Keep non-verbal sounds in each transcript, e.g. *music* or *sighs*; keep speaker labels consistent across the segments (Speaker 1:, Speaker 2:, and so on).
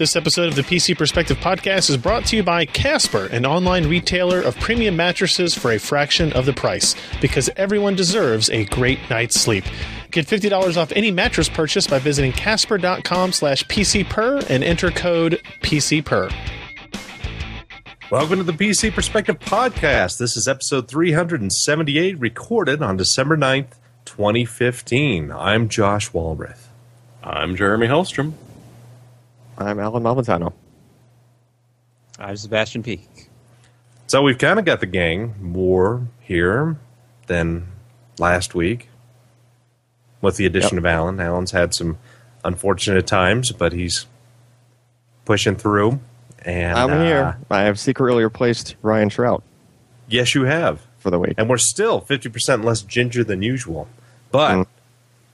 Speaker 1: This episode of the PC Perspective Podcast is brought to you by Casper, an online retailer of premium mattresses for a fraction of the price, because everyone deserves a great night's sleep. Get $50 off any mattress purchase by visiting casper.com slash pcper and enter code PCPER.
Speaker 2: Welcome to the PC Perspective Podcast. This is episode 378, recorded on December 9th, 2015. I'm Josh Walrath.
Speaker 3: I'm Jeremy Hellstrom.
Speaker 4: I'm Allyn Malventano.
Speaker 5: I'm Sebastian Peak.
Speaker 2: So we've kind of got the gang more here than last week with the addition
Speaker 4: Yep.
Speaker 2: of Allyn. Allyn's had some unfortunate times, but he's pushing through. And
Speaker 4: I'm
Speaker 2: uh,
Speaker 4: here. I have secretly replaced Ryan Shrout
Speaker 2: Yes, you have.
Speaker 4: for the week.
Speaker 2: And we're still 50% less ginger than usual. But
Speaker 4: Mm.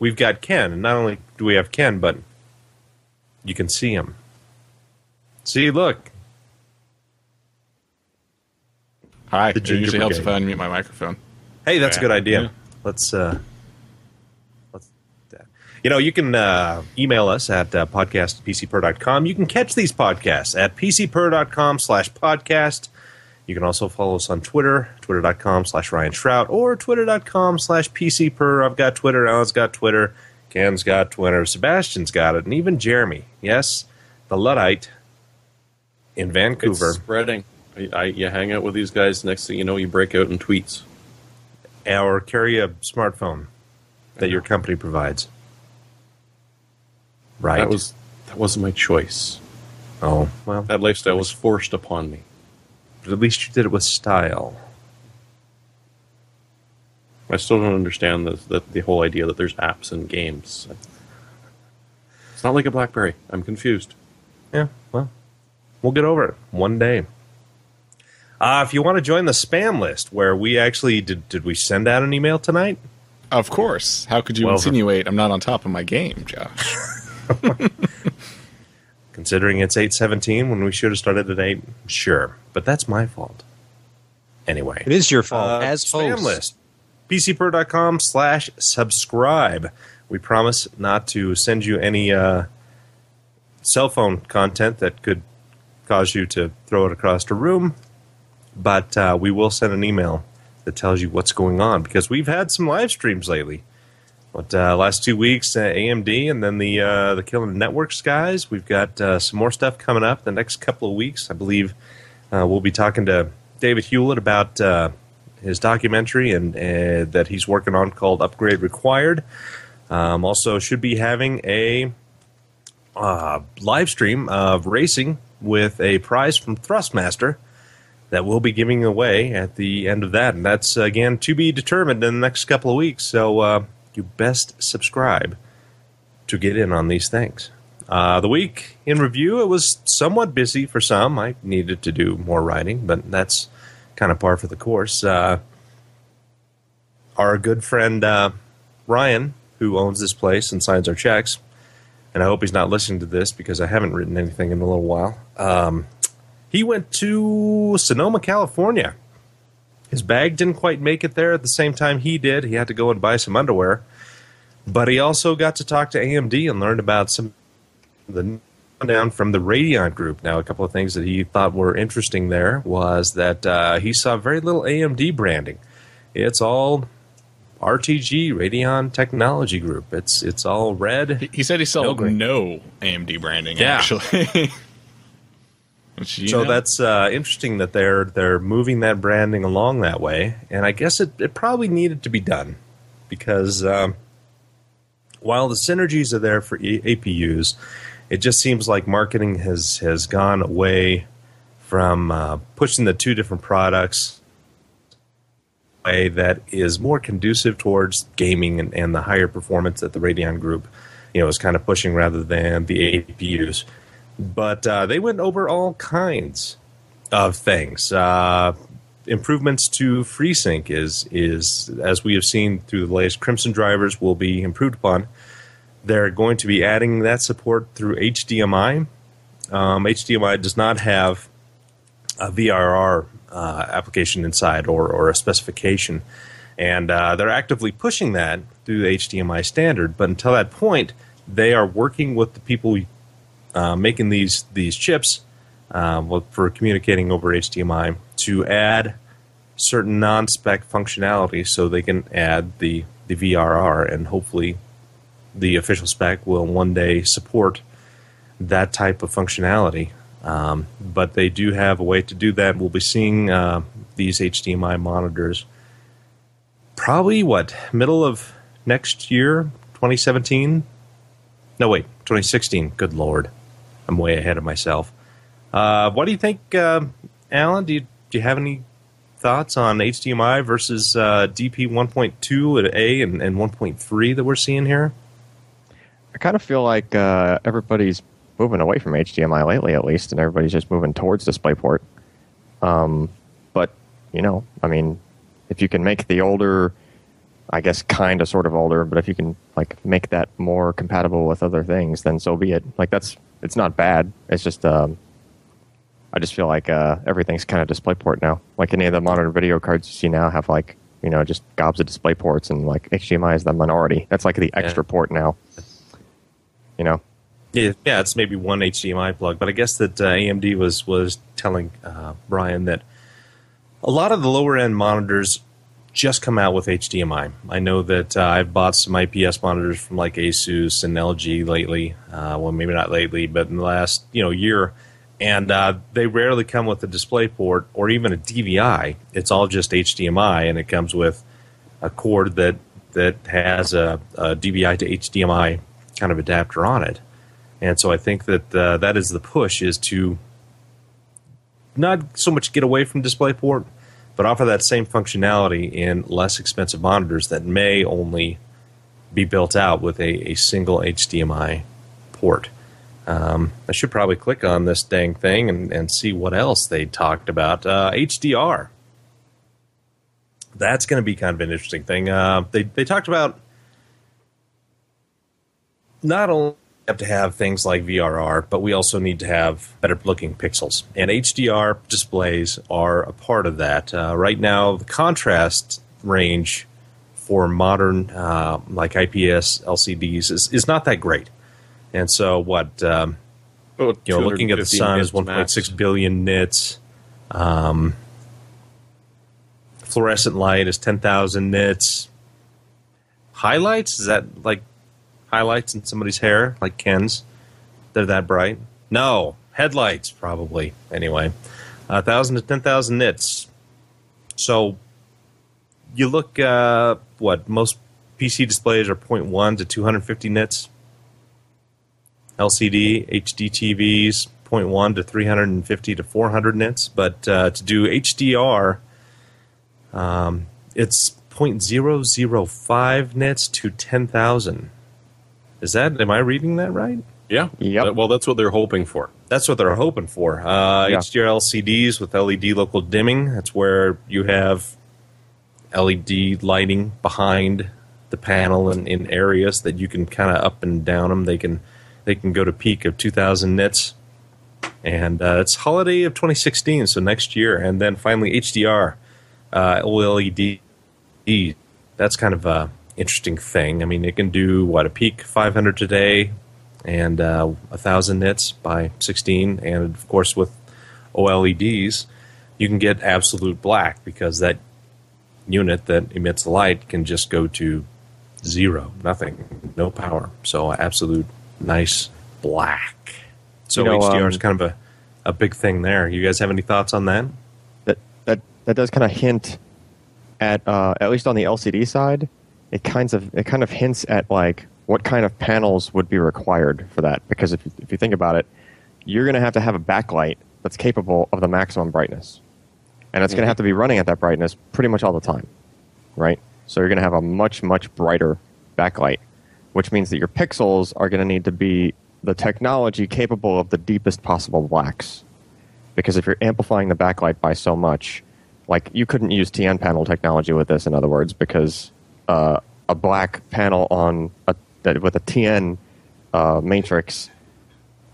Speaker 2: we've got Ken. And not only do we have Ken, but you can see him. See, look.
Speaker 3: Hi.
Speaker 2: The
Speaker 3: It
Speaker 2: ginger
Speaker 3: usually helps if I unmute my microphone.
Speaker 2: Hey, that's a good idea.
Speaker 3: Yeah.
Speaker 2: Let's, uh, let's, you know, you can uh, email us at uh, podcast at pcper.com. You can catch these podcasts at pcper.com slash podcast. You can also follow us on Twitter, twitter.com slash Ryan Shrout, or twitter.com slash PCPer. I've got Twitter, Allyn's got Twitter, Ken's got Twitter, Sebastian's got it, and even Jeremy. Yes, the Luddite in Vancouver.
Speaker 3: It's spreading. I, I, you hang out with these guys, next thing you know, you break out in tweets.
Speaker 2: or carry a smartphone that your company provides. Right.
Speaker 3: That was that wasn't my choice.
Speaker 2: oh well,
Speaker 3: That lifestyle was forced upon me.
Speaker 2: but at least you did it with style.
Speaker 3: I still don't understand the, the, the whole idea that there's apps and games. It's not like a BlackBerry. I'm confused.
Speaker 2: Yeah, well, we'll get over it one day. Uh, if you want to join the spam list, where we actually did, did we send out an email tonight?
Speaker 6: Of course. How could you
Speaker 2: Well,
Speaker 6: insinuate I'm not on top of my game, Josh? *laughs*
Speaker 2: Considering it's eight seventeen when we should have started at eight, sure, but that's my fault. Anyway,
Speaker 5: It is your fault
Speaker 2: Uh,
Speaker 5: as
Speaker 2: spam
Speaker 5: host.
Speaker 2: list. PCPer.com slash subscribe. We promise not to send you any uh, cell phone content that could cause you to throw it across the room, but uh, we will send an email that tells you what's going on because we've had some live streams lately. But uh, last two weeks, uh, AMD and then the uh, the Killer Networks guys. We've got uh, some more stuff coming up the next couple of weeks. I believe uh, we'll be talking to David Hewlett about uh, his documentary and uh, that he's working on called Upgrade Required. Um, also, should be having a uh, live stream of racing with a prize from Thrustmaster that we'll be giving away at the end of that, and that's again to be determined in the next couple of weeks. So uh, you best subscribe to get in on these things. Uh, the week in review, it was somewhat busy for some. I needed to do more writing, but that's kind of par for the course. Uh, our good friend uh, Ryan, who owns this place and signs our checks, and I hope he's not listening to this because I haven't written anything in a little while. Um, he went to Sonoma, California. His bag didn't quite make it there at the same time he did. He had to go and buy some underwear. But he also got to talk to AMD and learned about some the down from the Radeon group. Now, a couple of things that he thought were interesting there was that uh, he saw very little AMD branding. It's all RTG, Radeon Technology Group. It's it's all red.
Speaker 6: He- said he saw
Speaker 2: No
Speaker 6: no AMD branding,
Speaker 2: Yeah.
Speaker 6: actually. *laughs*
Speaker 2: So
Speaker 6: know,
Speaker 2: that's uh, interesting that they're they're moving that branding along that way, and I guess it, it probably needed to be done because um, while the synergies are there for e- APUs, it just seems like marketing has has gone away from uh, pushing the two different products way that is more conducive towards gaming and, and the higher performance that the Radeon group you know is kind of pushing rather than the APUs but uh, they went over all kinds of things. Uh, improvements to FreeSync is is as we have seen through the latest Crimson drivers will be improved upon. They're going to be adding that support through HDMI. Um, HDMI does not have a VRR uh, application inside or, or a specification. And uh, they're actively pushing that through the HDMI standard. But until that point, they are working with the people uh, making these these chips uh, for communicating over HDMI to add certain non-spec functionality, so they can add the the VRR, and hopefully the official spec will one day support that type of functionality. Um, but they do have a way to do that. We'll be seeing uh, these HDMI monitors probably what middle of next year, 2017. No, wait, 2016. Good lord, I'm way ahead of myself. Uh, what do you think, uh, Allyn? Do you do you have any thoughts on HDMI versus uh, DP 1.2 at A and, and 1.3 that we're seeing here?
Speaker 4: I kind of feel like uh, everybody's moving away from HDMI lately, at least, and everybody's just moving towards DisplayPort. Um, but you know, I mean, if you can make the older, I guess, kind of, sort of older, but if you can like make that more compatible with other things, then so be it. Like that's it's not bad. It's just um, I just feel like uh, everything's kind of DisplayPort now. Like any of the modern video cards you see now have like you know just gobs of display ports, and like HDMI is the minority. That's like the extra port now. You know,
Speaker 2: Yeah, yeah, it's maybe one HDMI plug, but I guess that uh, AMD was was telling uh, Brian that a lot of the lower end monitors just come out with HDMI. I know that uh, I've bought some IPS monitors from like Asus and LG lately. Uh, well, maybe not lately, but in the last you know year, and uh, they rarely come with a display port or even a DVI. It's all just HDMI, and it comes with a cord that that has a, a DVI to HDMI kind of adapter on it. And so I think that uh, that is the push is to not so much get away from DisplayPort, but offer that same functionality in less expensive monitors that may only be built out with a, a single HDMI port. Um, I should probably click on this dang thing and, and see what else they talked about. Uh, HDR. That's going to be kind of an interesting thing. Uh, they, they talked about not only have to have things like VRR, but we also need to have better looking pixels. And HDR displays are a part of that. Uh, right now, the contrast range for modern, uh, like IPS LCDs, is, is not that great. And so, what, um, you know, looking at the sun is 1.6 billion nits. Um, fluorescent light is 10,000 nits. Highlights, is that like highlights in somebody's hair, like Ken's. They're that bright. No, headlights probably. Anyway, a thousand to ten thousand nits. So you look, uh, what most PC displays are 0.1 to 250 nits. LCD HD TVs 0.1 to 350 to 400 nits, but uh, to do HDR, um, it's 0.005 nits to 10,000. Is that? Am I reading that right?
Speaker 3: Yeah.
Speaker 4: Yep.
Speaker 3: Well, that's what they're hoping for.
Speaker 2: That's what they're hoping for. Uh,
Speaker 4: Yeah.
Speaker 2: HDR LCDs with LED local dimming. That's where you have LED lighting behind the panel and in areas that you can kind of up and down them. They can they can go to peak of 2,000 nits, and uh, it's holiday of 2016, so next year, and then finally HDR uh, OLED. That's kind of a interesting thing. I mean, it can do what a peak 500 today and uh, 1,000 nits by 16, and of course with OLEDs, you can get absolute black because that unit that emits light can just go to zero, nothing, no power. So absolute nice black. So
Speaker 4: You know,
Speaker 2: HDR
Speaker 4: um,
Speaker 2: is kind of a, a big thing there. You guys have any thoughts on that?
Speaker 4: that that that does kind of hint at uh, at least on the LCD side, it kinds of it kind of hints at like what kind of panels would be required for that. Because if if you think about it, you're going to have to have a backlight that's capable of the maximum brightness, and it's going to mm-hmm. have to be running at that brightness pretty much all the time, right? So you're going to have a much much brighter backlight, which means that your pixels are going to need to be the technology capable of the deepest possible blacks because if you're amplifying the backlight by so much, like you couldn't use TN panel technology with this, in other words, because uh, a black panel on a, that with a TN uh, matrix,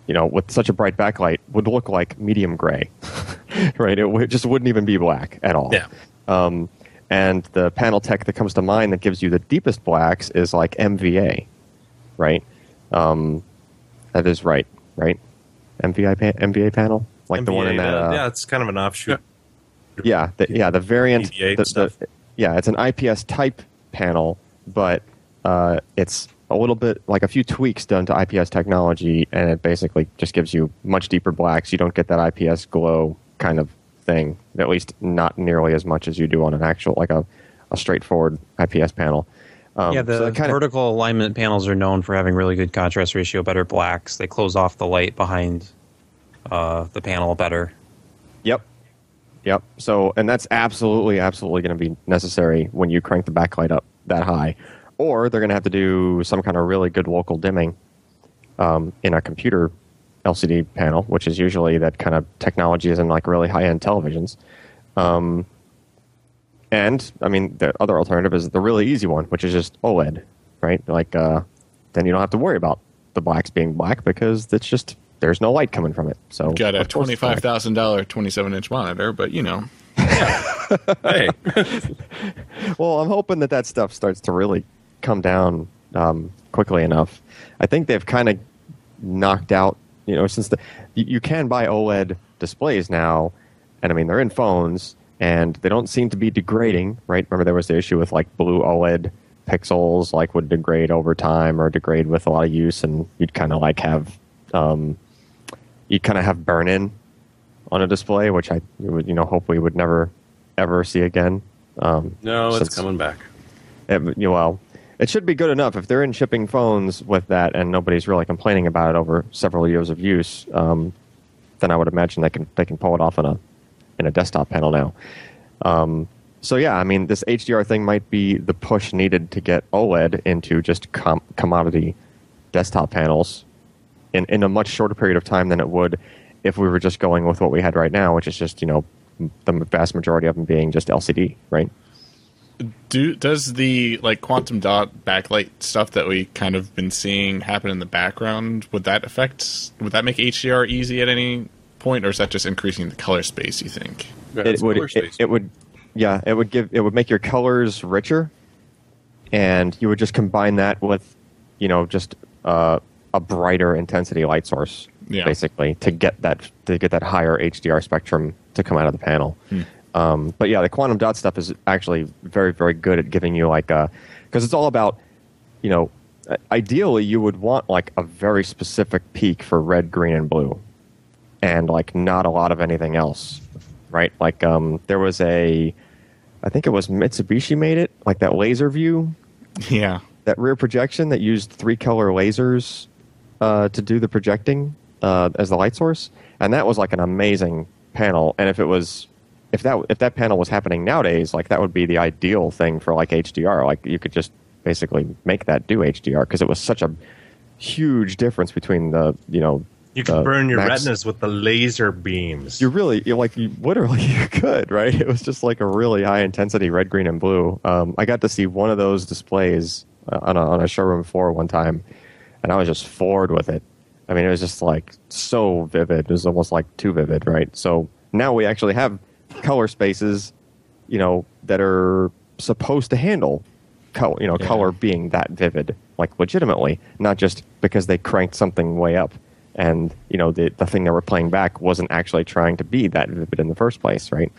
Speaker 4: you know, with such a bright backlight, would look like medium gray, *laughs* right? It, w- just wouldn't even be black at all.
Speaker 2: Yeah.
Speaker 4: Um, and the panel tech that comes to mind that gives you the deepest blacks is like MVA, right? Um, that is right, right? MVI pa- MVA panel, like the one in that. Uh,
Speaker 2: yeah, it's kind of an offshoot.
Speaker 4: Yeah, the, yeah, the variant. The-
Speaker 2: stuff.
Speaker 4: the- yeah, it's an IPS type panel, but uh, it's a little bit like a few tweaks done to IPS technology, and it basically just gives you much deeper blacks. You don't get that IPS glow kind of thing, at least not nearly as much as you do on an actual like a, a straightforward IPS panel. Um,
Speaker 5: yeah, the
Speaker 4: that kind of-
Speaker 5: vertical alignment panels are known for having really good contrast ratio, better blacks. They close off the light behind uh, the panel better.
Speaker 4: Yep. Yep. So, and that's absolutely, absolutely going to be necessary when you crank the backlight up that high. Or they're going to have to do some kind of really good local dimming um, in a computer LCD panel, which is usually that kind of technology is in like really high end televisions. Um, and, I mean, the other alternative is the really easy one, which is just OLED, right? Like, uh, then you don't have to worry about the blacks being black because it's just, there's no light coming from it. So,
Speaker 6: Got a
Speaker 4: of course it's black.
Speaker 6: twenty-five thousand dollar, twenty-seven inch monitor, but you know, *laughs*
Speaker 2: hey, *laughs*
Speaker 4: Well, I'm hoping that that stuff starts to really come down um, quickly enough. I think they've kind of knocked out, you know, since the you, you can buy OLED displays now, and I mean they're in phones, and they don't seem to be degrading, right? Remember there was the issue with like blue OLED pixels, like would degrade over time or degrade with a lot of use, and you'd kind of like have, um, you'd kind of have burn in on a display, which I would, you know, hopefully would never ever see again. Um,
Speaker 3: No, it's coming back.
Speaker 4: it, you know, well, it should be good enough if they're in shipping phones with that, and nobody's really complaining about it over several years of use. Um, then I would imagine they can they can pull it off in a in a desktop panel now. Um, so yeah, I mean, this HDR thing might be the push needed to get OLED into just com- commodity desktop panels in in a much shorter period of time than it would if we were just going with what we had right now, which is just you know the vast majority of them being just LCD, right?
Speaker 6: do does the like quantum dot backlight stuff that we kind of been seeing happen in the background? Would that affect? Would that make HDR easy at any point, or is that just increasing the color space? You think?
Speaker 3: Yeah,
Speaker 4: it would it, it would yeah it would give it would make your colors richer and you would just combine that with you know just uh, a brighter intensity light source
Speaker 6: Yeah.
Speaker 4: basically to get that to get that higher HDR spectrum to come out of the panel um, but yeah the quantum dot stuff is actually very very good at giving you like a because it's all about you know ideally you would want like a very specific peak for red green and blue and like not a lot of anything else right like um there was a i think it was mitsubishi made it like that laser view
Speaker 6: Yeah.
Speaker 4: that rear projection that used three color lasers uh, to do the projecting uh, as the light source. And that was like an amazing panel. And if it was if that if that panel was happening nowadays like that would be the ideal thing for like hdr like you could just basically make that do hdr because it was such a huge difference between the you know
Speaker 2: you could burn your
Speaker 4: max-
Speaker 2: retinas with the laser beams.
Speaker 4: you really you like you literally *laughs* you could right? It was just like a really high intensity red green and blue. Um, i got to see one of those displays uh, on, a, on a showroom floor one time and i was just floored with it. I mean it was just like so vivid. It was almost like too vivid right? So now we actually have color spaces you know that are supposed to handle color you know
Speaker 6: Yeah.
Speaker 4: color being that vivid like legitimately not just because they cranked something way up and you know the the thing that we're playing back wasn't actually trying to be that vivid in the first place right?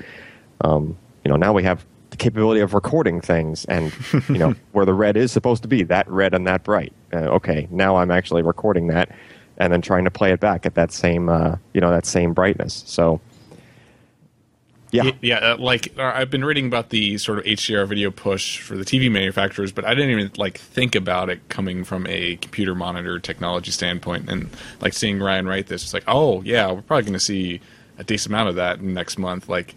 Speaker 4: Um, you know now we have the capability of recording things and you know *laughs* where the red is supposed to be that red and that bright. Uh, okay now i'm actually recording that and then trying to play it back at that same uh, you know that same brightness. So yeah.
Speaker 6: Yeah, uh, like uh, I've been reading about the sort of HDR video push for the TV manufacturers, but I didn't even like think about it coming from a computer monitor technology standpoint. And like seeing Ryan write this, it's like, oh yeah, we're probably going to see a decent amount of that next month, like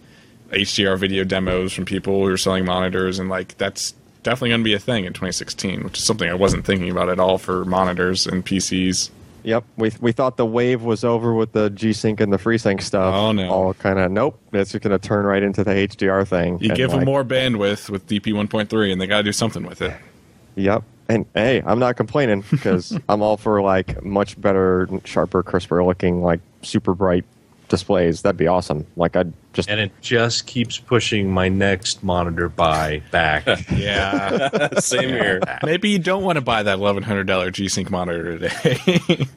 Speaker 6: HDR video demos from people who are selling monitors, and like that's definitely going to be a thing in 2016, which is something I wasn't thinking about at all for monitors and PCs.
Speaker 4: Yep, we we thought the wave was over with the G Sync and the FreeSync stuff.
Speaker 6: Oh, no.
Speaker 4: All kind of nope. It's just going to turn right into the HDR thing.
Speaker 6: You give them more bandwidth with DP 1.3, and they got to do something with it.
Speaker 4: Yep, and hey, I'm not complaining because *laughs* I'm all for like much better, sharper, crisper looking, like super bright displays. That'd be awesome. Like I'd just
Speaker 2: and it just keeps pushing my next monitor buy back. *laughs*
Speaker 6: Yeah. *laughs*
Speaker 3: Same here.
Speaker 6: Maybe you don't want to buy that eleven hundred dollar G Sync monitor today. *laughs*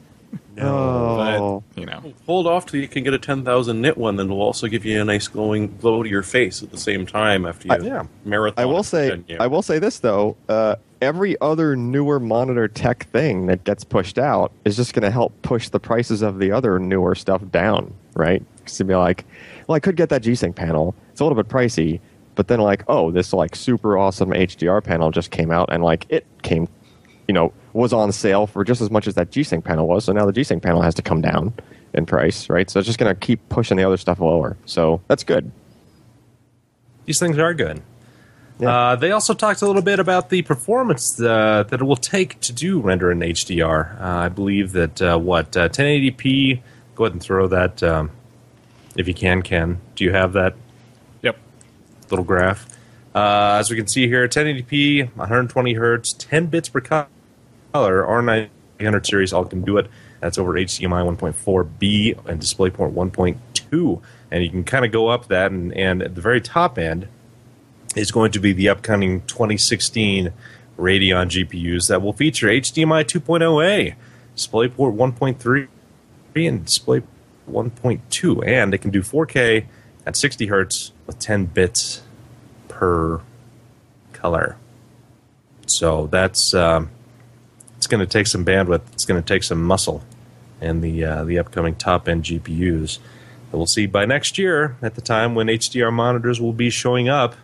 Speaker 4: Oh,
Speaker 6: But you know,
Speaker 3: Hold off till you can get a 10,000 nit one, then it'll also give you a nice glowing glow to your face at the same time after you
Speaker 4: I-
Speaker 2: yeah.
Speaker 3: marathon.
Speaker 4: I will say,
Speaker 3: 10.
Speaker 4: I will say this though. Uh, every other newer monitor tech thing that gets pushed out is just going to help push the prices of the other newer stuff down, right? You'd be like, well, I could get that G-Sync panel. It's a little bit pricey, but then like, oh, this like super awesome HDR panel just came out, and like it came, you know, was on sale for just as much as that G-Sync panel was. So now the G-Sync panel has to come down in price, right? So it's just going to keep pushing the other stuff lower. So that's good.
Speaker 2: These things are good.
Speaker 4: Yeah.
Speaker 2: Uh, they also talked a little bit about the performance uh, that it will take to do render in HDR. Uh, I believe that uh, what uh, 1080p. Go ahead and throw that um, if you can. Ken, do you have that
Speaker 6: yep.
Speaker 2: little graph? Uh, as we can see here, 1080p, 120 hertz, 10 bits per color. R900 series all can do it. That's over HDMI 1.4b and DisplayPort 1.2, and you can kind of go up that. And, and at the very top end is going to be the upcoming 2016 Radeon GPUs that will feature HDMI 2.0a, DisplayPort 1.3, and Display 1.2, and it can do 4K at 60 hertz with 10 bits per color. So that's um, it's going to take some bandwidth. It's going to take some muscle, and the uh, the upcoming top end GPUs that we'll see by next year at the time when HDR monitors will be showing up.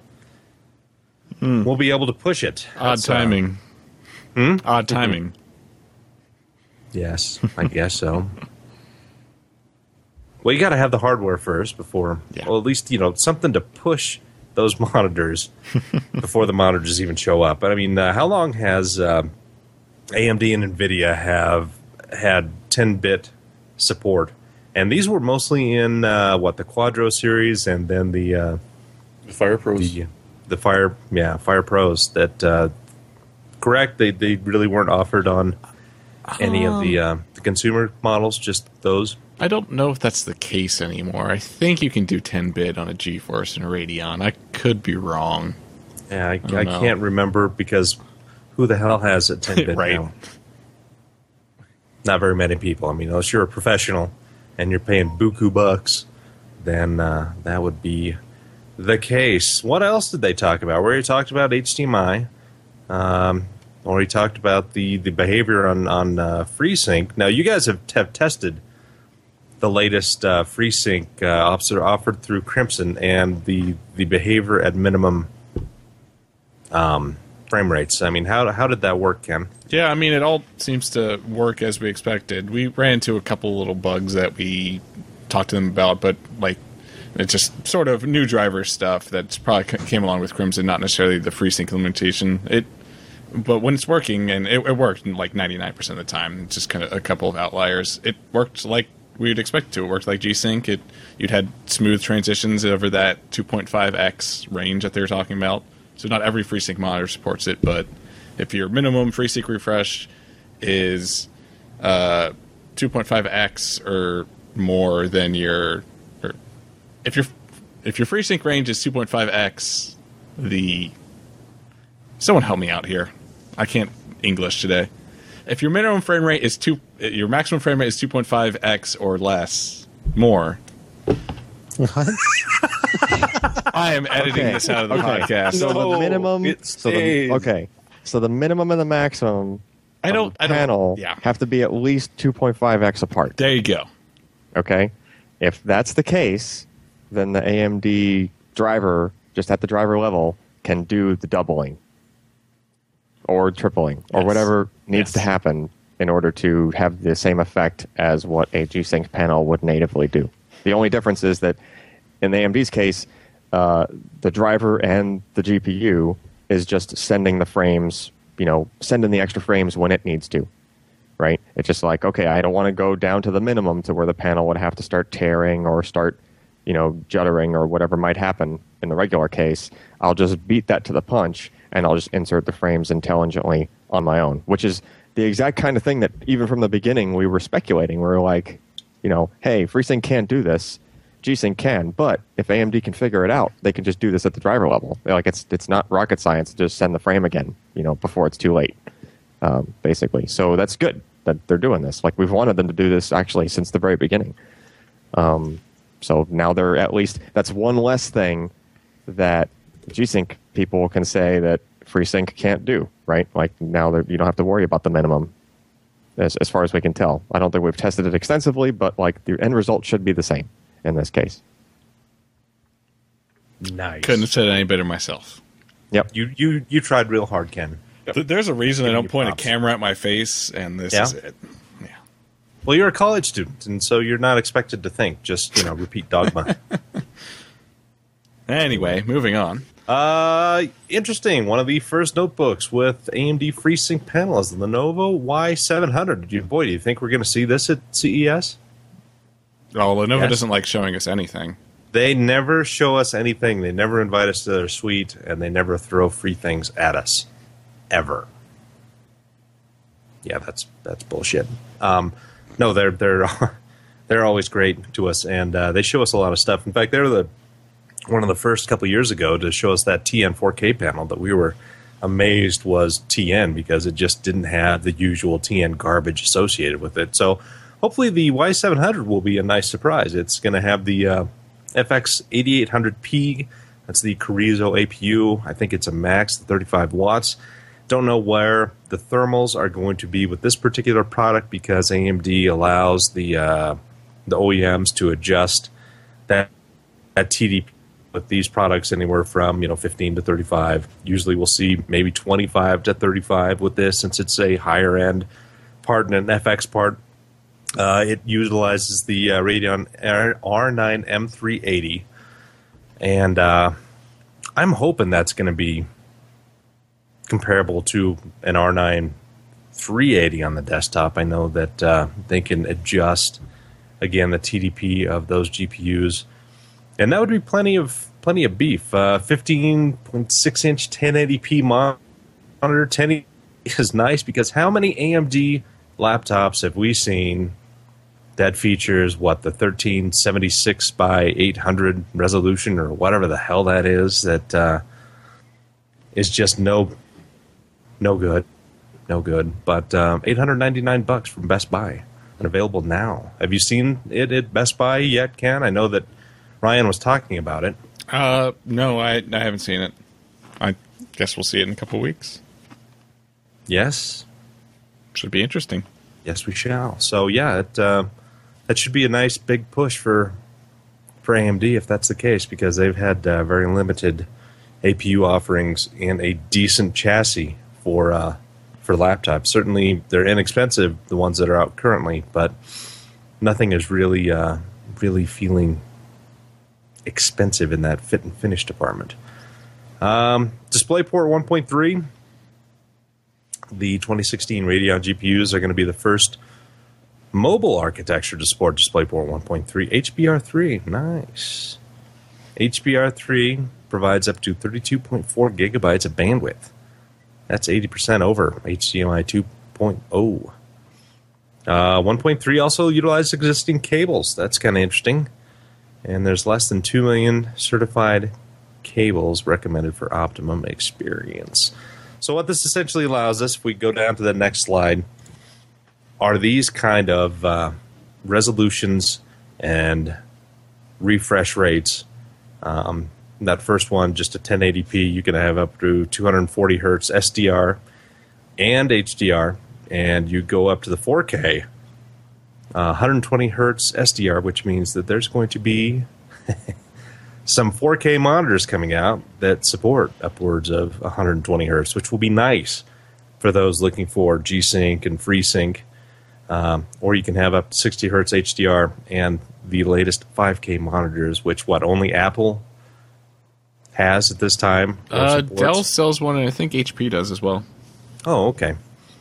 Speaker 2: We'll be able to push it.
Speaker 6: Odd
Speaker 2: That's, uh,
Speaker 6: timing. Odd timing.
Speaker 2: Yes, I guess so. Well, you got to have the hardware first before,
Speaker 6: Yeah.
Speaker 2: well, at least you know something to push those *laughs* monitors before the monitors even show up. But I mean, uh, how long has uh, AMD and Nvidia have had 10-bit support? And these were mostly in uh, what the Quadro series, and then the uh,
Speaker 3: Fire Pros.
Speaker 2: the the Fire yeah Fire Pros that uh, correct they they really weren't offered on any of the uh, the consumer models, just those.
Speaker 6: I don't know if that's the case anymore. I think you can do 10 bit on a GeForce and a Radeon. I could be wrong.
Speaker 2: Yeah, I, I,
Speaker 6: don't
Speaker 2: can't remember because who the hell has a 10 bit *laughs*
Speaker 6: Right.
Speaker 2: now? Not very many people. I mean, unless you're a professional and you're paying buku bucks, then uh, that would be the case. What else did they talk about? We already talked about HDMI. Um, or already talked about the, the behavior on on uh, FreeSync. Now, you guys have have tested the latest uh, FreeSync uh, offered through Crimson and the the behavior at minimum um, frame rates. I mean, how how did that work, Ken?
Speaker 6: Yeah, I mean, it all seems to work as we expected. We ran into a couple little bugs that we talked to them about, but like it's just sort of new driver stuff that's probably came along with Crimson, not necessarily the FreeSync implementation. It, but when it's working, and it, it worked like ninety nine percent of the time, just kind of a couple of outliers. It worked like we'd expect it to. It worked like G-Sync. It you'd had smooth transitions over that two point five x range that they were talking about. So not every FreeSync monitor supports it, but if your minimum FreeSync refresh is uh, 2.5x or more than your, if your if your FreeSync range is 2.5x, the someone help me out here. I can't English today. If your minimum frame rate is two, your maximum frame rate is 2.5x or less, more.
Speaker 5: What? *laughs*
Speaker 6: I am editing
Speaker 4: Okay.
Speaker 6: this out of the
Speaker 4: Okay.
Speaker 6: podcast.
Speaker 4: So
Speaker 3: No,
Speaker 4: the minimum. So the, okay. So the minimum and the maximum
Speaker 6: I don't.
Speaker 4: the
Speaker 6: I don't.
Speaker 4: panel
Speaker 6: Yeah.
Speaker 4: have to be at least 2.5x apart.
Speaker 6: There you go.
Speaker 4: Okay. If that's the case, then the AMD driver, just at the driver level, can do the doubling or tripling or
Speaker 6: Yes.
Speaker 4: whatever needs
Speaker 6: Yes.
Speaker 4: to happen in order to have the same effect as what a G-Sync panel would natively do. The only difference is that in the AMD's case, uh, the driver and the GPU is just sending the frames, you know, sending the extra frames when it needs to right? It's just like, okay, I don't want to go down to the minimum to where the panel would have to start tearing or start, you know, juddering or whatever might happen in the regular case. I'll just beat that to the punch and I'll just insert the frames intelligently on my own, which is the exact kind of thing that even from the beginning we were speculating. We were like, you know, hey, FreeSync can't do this. G-Sync can, but if AMD can figure it out, they can just do this at the driver level. Like it's it's not rocket science. to Just send the frame again, you know, before it's too late um, basically. So that's good. that they're doing this. Like we've wanted them to do this actually since the very beginning. Um, so now they're at least that's one less thing that G-Sync people can say that FreeSync can't do, right? Like now you don't have to worry about the minimum as, as far as we can tell. I don't think we've tested it extensively, but like the end result should be the same in this case.
Speaker 2: Nice.
Speaker 6: Couldn't have said it any better myself.
Speaker 4: Yep.
Speaker 2: You you you tried real hard, Ken.
Speaker 6: Th- There's a reason I don't point
Speaker 2: props.
Speaker 6: a camera at my face, and this
Speaker 2: Yeah?
Speaker 6: is it.
Speaker 2: Well, you're a college student, and so you're not expected to think. Just you know, repeat dogma. *laughs*
Speaker 6: Anyway, moving on.
Speaker 2: uh, interesting. One of the first notebooks with AMD FreeSync panel is the Lenovo Y700. Did you, boy, do you think we're going to see this at CES?
Speaker 6: Oh, Lenovo
Speaker 2: Yes.
Speaker 6: doesn't like showing us anything.
Speaker 2: They never show us anything. They never invite us to their suite, and they never throw free things at us, ever. Yeah, that's that's bullshit. Um, no, they're they're *laughs* they're always great to us, and uh, they show us a lot of stuff. In fact, they're the one of the first couple years ago to show us that TN 4K panel that we were amazed was TN because it just didn't have the usual TN garbage associated with it. So hopefully the Y700 will be a nice surprise. It's going to have the uh, FX 8800P. That's the Carrizo APU. I think it's a max 35 watts. Don't know where the thermals are going to be with this particular product because AMD allows the uh, the OEMs to adjust that that TDP with these products anywhere from you know 15 to 35. Usually we'll see maybe 25 to 35 with this since it's a higher end part and an FX part. Uh, it utilizes the uh, Radeon R- R9 M380, and uh, I'm hoping that's going to be comparable to an R9 380 on the desktop. I know that uh, they can adjust again the TDP of those GPUs, and that would be plenty of plenty of beef. Uh, 15.6 inch 1080p monitor, 10 is nice because how many AMD laptops have we seen that features what the 1376 by 800 resolution or whatever the hell that is that uh, is just no no good. No good. But um, 899 bucks from best buy and available now. Have you seen it at best buy yet ken? I know that ryan was talking about it.
Speaker 6: Uh, no, I I haven't seen it. I guess we'll see it in a couple weeks.
Speaker 2: yes.
Speaker 6: Should be interesting.
Speaker 2: yes we shall. So yeah it, uh, that should be a nice big push for for amd if that's the case because they've had uh, very limited apu offerings and a decent chassis for uh, for laptops certainly they're inexpensive the ones that are out currently but nothing is really uh, really feeling expensive in that fit and finish department um, DisplayPort 1.3 the 2016 Radeon GPUs are going to be the first mobile architecture to support DisplayPort 1.3 HBR3. Nice. HBR3 provides up to 32.4 gigabytes of bandwidth. That's 80% over HDMI 2.0. Uh, 1.3 also utilizes existing cables. That's kind of interesting. And there's less than 2 million certified cables recommended for optimum experience. So, what this essentially allows us, if we go down to the next slide, are these kind of uh, resolutions and refresh rates. Um, that first one, just a 1080p, you can have up to 240 hertz SDR and HDR, and you go up to the 4K, uh, 120 hertz SDR, which means that there's going to be *laughs* some 4K monitors coming out that support upwards of 120 hertz, which will be nice for those looking for G Sync and FreeSync. Um, or you can have up to 60 hertz HDR and the latest 5K monitors, which what only Apple has at this time.
Speaker 6: Uh. Dell sells one, and I think HP does as well.
Speaker 2: Oh, okay.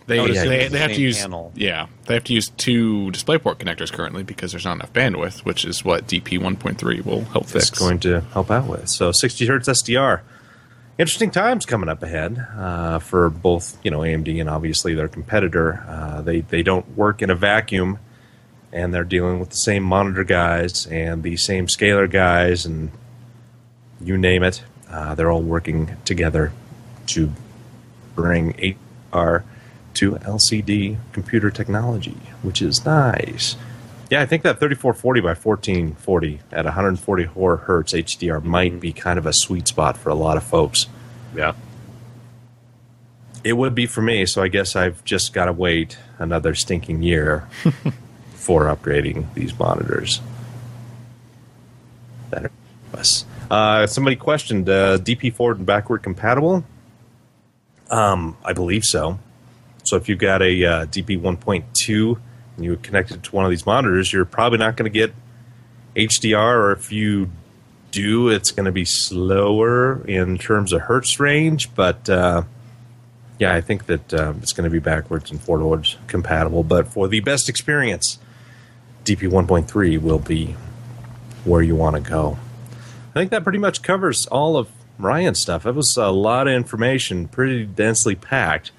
Speaker 6: They
Speaker 5: Oh,
Speaker 2: yeah,
Speaker 6: they, they have to use
Speaker 5: panel.
Speaker 6: yeah they have to use two DisplayPort connectors currently because there's not enough bandwidth, which is what DP 1.3 will help fix.
Speaker 2: It's going to help out with. So 60 hertz SDR. Interesting times coming up ahead uh, for both, you know, AMD and obviously their competitor. Uh, they they don't work in a vacuum, and they're dealing with the same monitor guys and the same scaler guys, and you name it. Uh, they're all working together to bring HR to LCD computer technology, which is nice. Yeah, I think that 3440 by 1440 at 144 hertz HDR might be kind of a sweet spot for a lot of folks.
Speaker 3: Yeah.
Speaker 2: It would be for me, so I guess I've just got to wait another stinking year *laughs* for upgrading these monitors. Better us. Uh, somebody questioned uh, DP forward and backward compatible. Um, I believe so. So if you've got a uh, DP 1.2 and you connect it to one of these monitors, you're probably not going to get HDR, or if you do, it's going to be slower in terms of hertz range. But uh, yeah, I think that uh, it's going to be backwards and forwards compatible. But for the best experience, DP 1.3 will be where you want to go. I think that pretty much covers all of Ryan's stuff. That was a lot of information, pretty densely packed,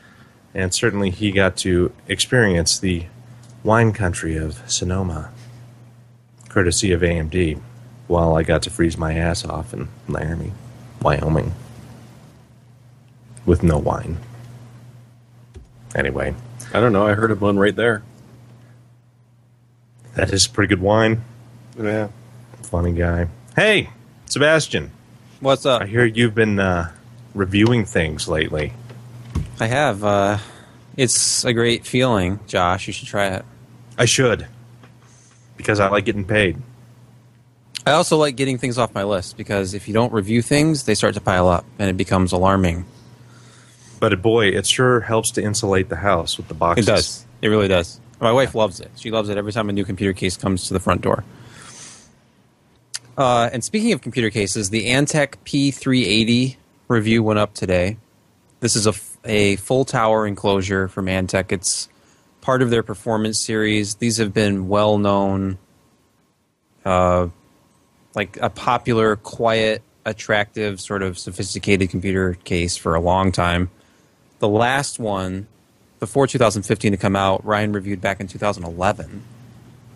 Speaker 2: and certainly he got to experience the wine country of Sonoma, courtesy of AMD, while I got to freeze my ass off in Laramie, Wyoming, with no wine. Anyway,
Speaker 3: I don't know. I heard of one right there.
Speaker 2: that is pretty good wine.
Speaker 3: Yeah.
Speaker 2: Funny guy. Hey, Sebastian,
Speaker 5: What's up?
Speaker 2: I hear you've been uh, reviewing things lately.
Speaker 5: I have. Uh, it's a great feeling, Josh. You should try it.
Speaker 2: I should, because I like getting paid.
Speaker 5: I also like getting things off my list because if you don't review things, they start to pile up and it becomes alarming.
Speaker 2: But boy, it sure helps to insulate the house with the boxes.
Speaker 5: It does. It really does. My wife loves it. She loves it every time a new computer case comes to the front door. Uh, and speaking of computer cases, the Antec P380 review went up today. This is a, a full tower enclosure from Antec. It's part of their performance series. These have been well known, uh, like a popular, quiet, attractive, sort of sophisticated computer case for a long time. The last one, before 2015 to come out, Ryan reviewed back in 2011.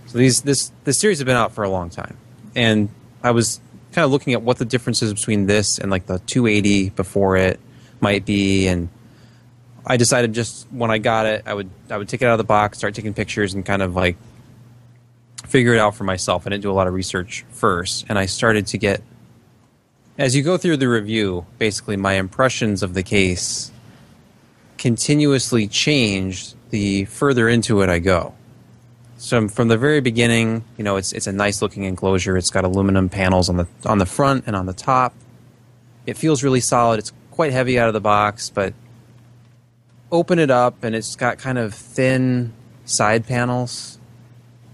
Speaker 5: So these this this series has been out for a long time, and I was kind of looking at what the differences between this and like the 280 before it might be, and I decided just when I got it, I would I would take it out of the box, start taking pictures, and kind of like figure it out for myself. I didn't do a lot of research first, and I started to get as you go through the review, basically my impressions of the case continuously change the further into it I go. So from the very beginning, you know, it's it's a nice looking enclosure. It's got aluminum panels on the on the front and on the top. It feels really solid. It's quite heavy out of the box, but open it up and it's got kind of thin side panels.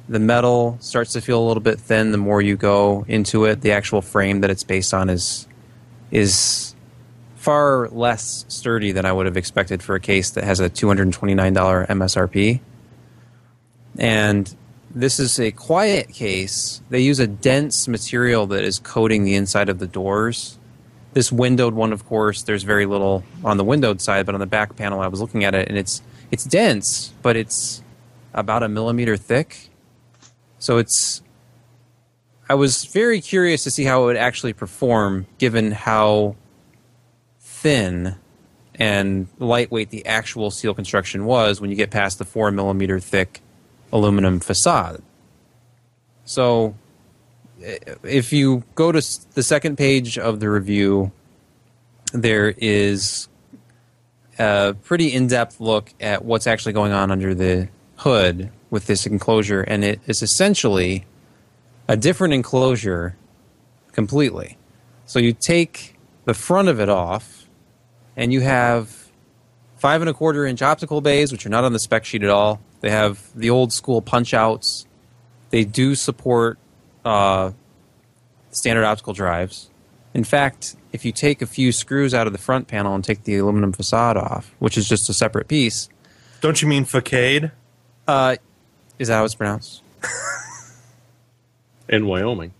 Speaker 5: The metal starts to feel a little bit thin the more you go into it. The actual frame that it's based on is is far less sturdy than I would have expected for a case that has a $229 MSRP. And this is a quiet case. They use a dense material that is coating the inside of the doors. This windowed one, of course, there's very little on the windowed side, but on the back panel, I was looking at it, and it's it's dense, but it's about a millimeter thick. So it's. I was very curious to see how it would actually perform, given how thin and lightweight the actual steel construction was when you get past the four millimeter thick aluminum facade. So, if you go to the second page of the review, there is a pretty in depth look at what's actually going on under the hood with this enclosure, and it is essentially a different enclosure completely. So, you take the front of it off, and you have five and a quarter inch optical bays, which are not on the spec sheet at all. They have the old school punch outs. They do support uh, standard optical drives. In fact, if you take a few screws out of the front panel and take the aluminum facade off, which is just a separate piece,
Speaker 2: Don't you mean facade?
Speaker 5: uh, is that how it's pronounced? *laughs*
Speaker 3: In Wyoming.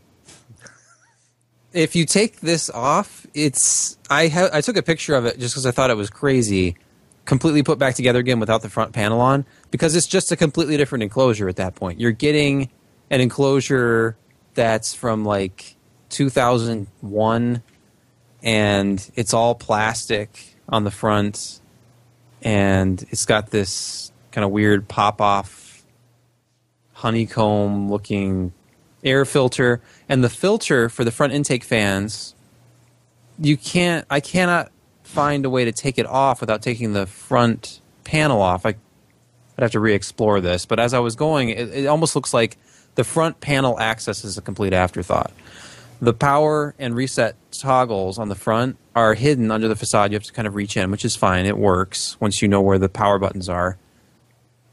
Speaker 5: if you take this off, it's I ha- I took a picture of it just because I thought it was crazy. Completely put back together again without the front panel on because it's just a completely different enclosure at that point. You're getting an enclosure that's from like 2001 and it's all plastic on the front and it's got this kind of weird pop off honeycomb looking air filter and the filter for the front intake fans you can't i cannot find a way to take it off without taking the front panel off I, i'd have to re-explore this but as i was going it, it almost looks like the front panel access is a complete afterthought the power and reset toggles on the front are hidden under the facade. You have to kind of reach in, which is fine. It works once you know where the power buttons are.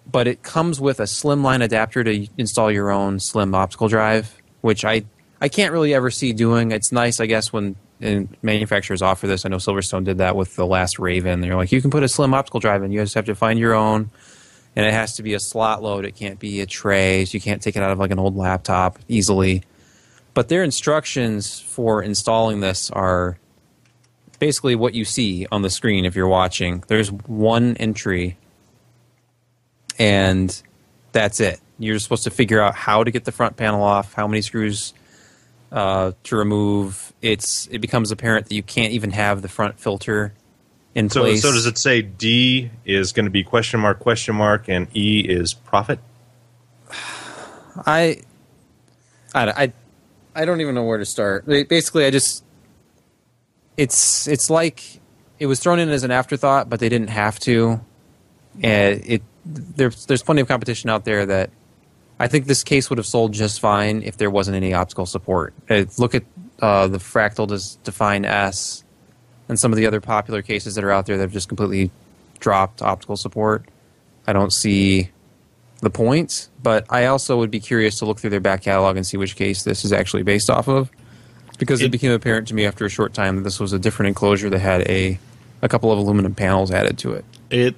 Speaker 5: But it comes with a slimline adapter to install your own slim optical drive, which I I can't really ever see doing. It's nice, I guess, when and manufacturers offer this. I know Silverstone did that with the last Raven. They're like, you can put a slim optical drive in. You just have to find your own, and it has to be a slot load. It can't be a tray, so you can't take it out of like an old laptop easily. But their instructions for installing this are basically what you see on the screen if you're watching. There's one entry, and that's it. You're supposed to figure out how to get the front panel off, how many screws uh, to remove. It's it becomes apparent that you can't even have the front filter in
Speaker 2: So,
Speaker 5: place.
Speaker 2: so does it say D is going to be question mark question mark and E is profit? *sighs*
Speaker 5: I, I, I, I don't even know where to start. Basically, I just, it's it's like it was thrown in as an afterthought, but they didn't have to. And it there's there's plenty of competition out there that I think this case would have sold just fine if there wasn't any optical support. Uh, look at uh, the Fractal Des- Define S and some of the other popular cases that are out there that have just completely dropped optical support. I don't see the point, but I also would be curious to look through their back catalog and see which case this is actually based off of, because it,
Speaker 6: It-
Speaker 5: became apparent to me after a short time that this was a different enclosure that had a a couple of aluminum panels added to it.
Speaker 6: It.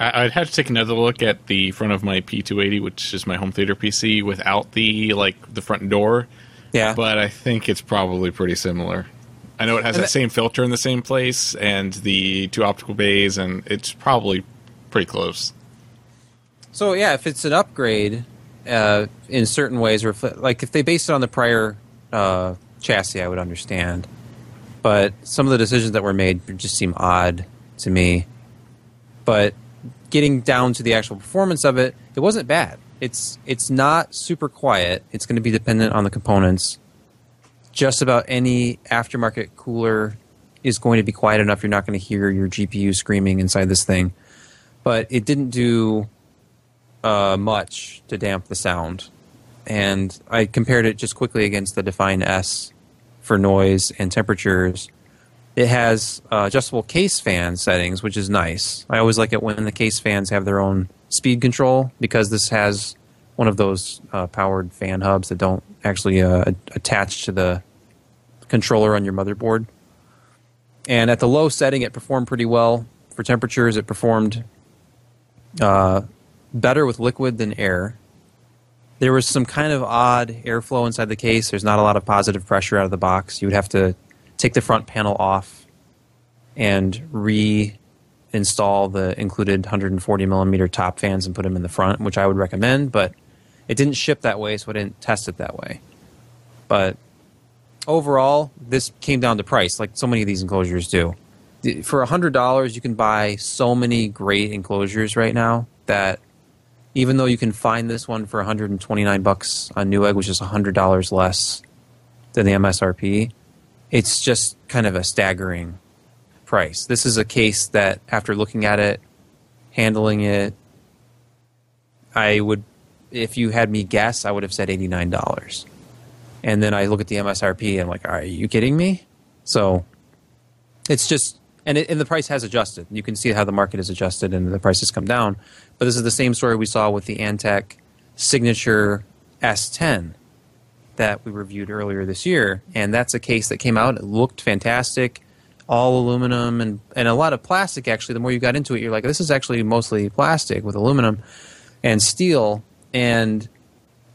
Speaker 6: I, I'd have to take another look at the front of my P280, which is my home theater PC, without the like the front door.
Speaker 5: Yeah,
Speaker 6: But I think it's probably pretty similar. I know it has
Speaker 5: And
Speaker 6: that
Speaker 5: that-
Speaker 6: same filter in the same place and the two optical bays, and it's probably pretty close.
Speaker 5: So yeah, if it's an upgrade uh, in certain ways, or if, like if they based it on the prior uh, chassis, I would understand. But some of the decisions that were made just seem odd to me. But getting down to the actual performance of it, it wasn't bad. It's it's not super quiet. It's going to be dependent on the components. Just about any aftermarket cooler is going to be quiet enough. You're not going to hear your GPU screaming inside this thing. But it didn't do uh, much to damp the sound. And I compared it just quickly against the Define S for noise and temperatures. It has uh, adjustable case fan settings, which is nice. I always like it when the case fans have their own speed control because this has one of those uh, powered fan hubs that don't actually uh, attach to the controller on your motherboard. And at the low setting, it performed pretty well. For temperatures, it performed uh, better with liquid than air. There was some kind of odd airflow inside the case. There's not a lot of positive pressure out of the box. You would have to take the front panel off and reinstall the included 140 millimeter top fans and put them in the front, which I would recommend. But it didn't ship that way, so I didn't test it that way. But overall, this came down to price, like so many of these enclosures do. For hundred dollars, you can buy so many great enclosures right now that even though you can find this one for 129 bucks on Newegg, which is hundred dollars less than the MSRP, it's just kind of a staggering price. This is a case that, after looking at it, handling it, I would, if you had me guess, I would have said eighty nine dollars. And then I look at the MSRP and I'm like, are you kidding me? So it's just, and, it, and the price has adjusted. You can see how the market has adjusted and the price has come down. But this is the same story we saw with the Antec Signature S10 that we reviewed earlier this year. And that's a case that came out. It looked fantastic, all aluminum and, and a lot of plastic, actually. The more you got into it, you're like, this is actually mostly plastic with aluminum and steel. And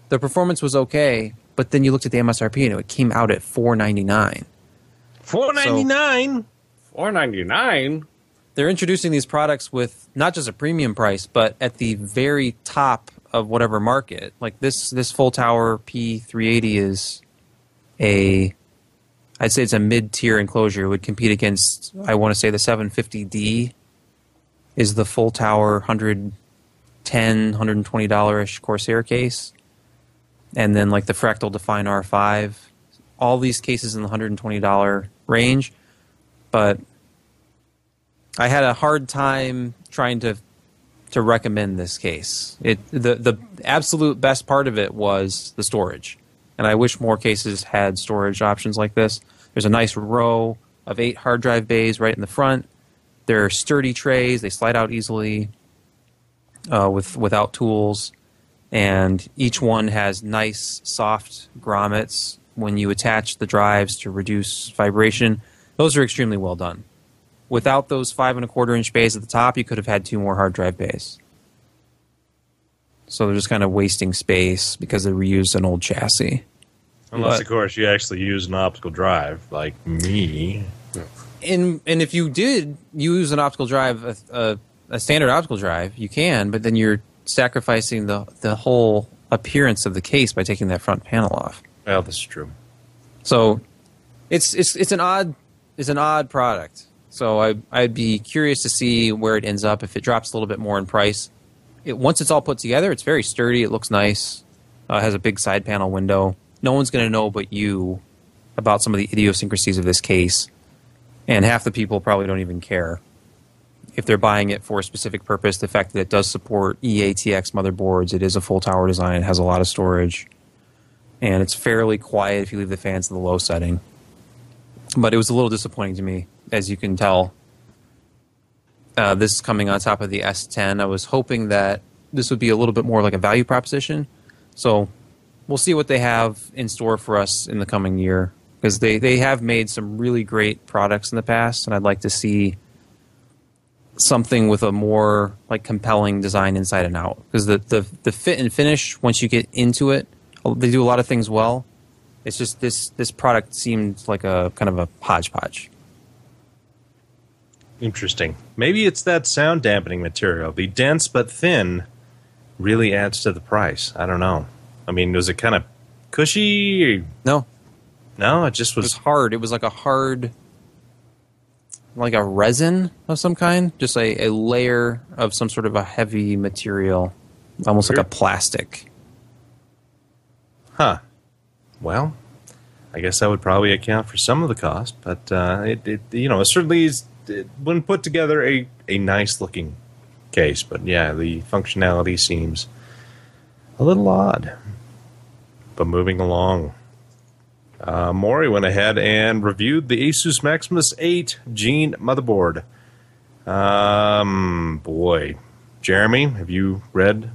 Speaker 5: the performance was okay. But then you looked at the MSRP and it came out at 499
Speaker 2: Four ninety nine.
Speaker 3: Four ninety nine.
Speaker 5: they're introducing these products with not just a premium price, but at the very top of whatever market. Like this, this full tower P380 is a, I'd say it's a mid tier enclosure. It would compete against, I want to say, the 750D is the full tower 110 $120 ish Corsair case. And then like the Fractal Define R5. All these cases in the $120 range. But I had a hard time trying to to recommend this case. It the the absolute best part of it was the storage, and I wish more cases had storage options like this. There's a nice row of eight hard drive bays right in the front. They're sturdy trays; they slide out easily uh, with without tools, and each one has nice soft grommets when you attach the drives to reduce vibration. Those are extremely well done without those five and a quarter inch bays at the top, you could have had two more hard drive bays. So they're just kind of wasting space because they reused an old chassis.
Speaker 2: Unless,
Speaker 5: But-
Speaker 2: of course, you actually use an optical drive, like me.
Speaker 5: And and if you did use an optical drive, a, a, a standard optical drive, you can, but then you're sacrificing the the whole appearance of the case by taking that front panel off.
Speaker 2: Well, this is true.
Speaker 5: So it's it's it's an odd it's an odd product. So I I'd be curious to see where it ends up if it drops a little bit more in price. It, once it's all put together, it's very sturdy. It looks nice. Uh, has a big side panel window. No one's going to know but you about some of the idiosyncrasies of this case, and half the people probably don't even care if they're buying it for a specific purpose. The fact that it does support EATX motherboards, it is a full tower design. It has a lot of storage and it's fairly quiet if you leave the fans in the low setting. But it was a little disappointing to me, as you can tell. Uh, this is coming on top of the S10. I was hoping that this would be a little bit more like a value proposition. So we'll see what they have in store for us in the coming year because they, they have made some really great products in the past, and I'd like to see something with a more like compelling design inside and out because the, the the fit and finish once you get into it they do a lot of things well it's just this this product seemed like a kind of a hodgepodge
Speaker 2: Interesting. Maybe it's that sound dampening material. The dense but thin really adds to the price. I don't know. I mean, was it kind of cushy?
Speaker 5: no
Speaker 2: No, it just
Speaker 5: it was
Speaker 2: was.
Speaker 5: hard it was like a hard like a resin of some kind just a, a layer of some sort of a heavy material almost like a plastic
Speaker 2: Huh. Well, I guess that would probably account for some of the cost, but uh, it, it, you know, it certainly is it, when put together a a nice looking case. But yeah, the functionality seems a little odd. But moving along, uh, Maury went ahead and reviewed the Asus Maximus 8 Gene motherboard. Um, boy, Jeremy, have you read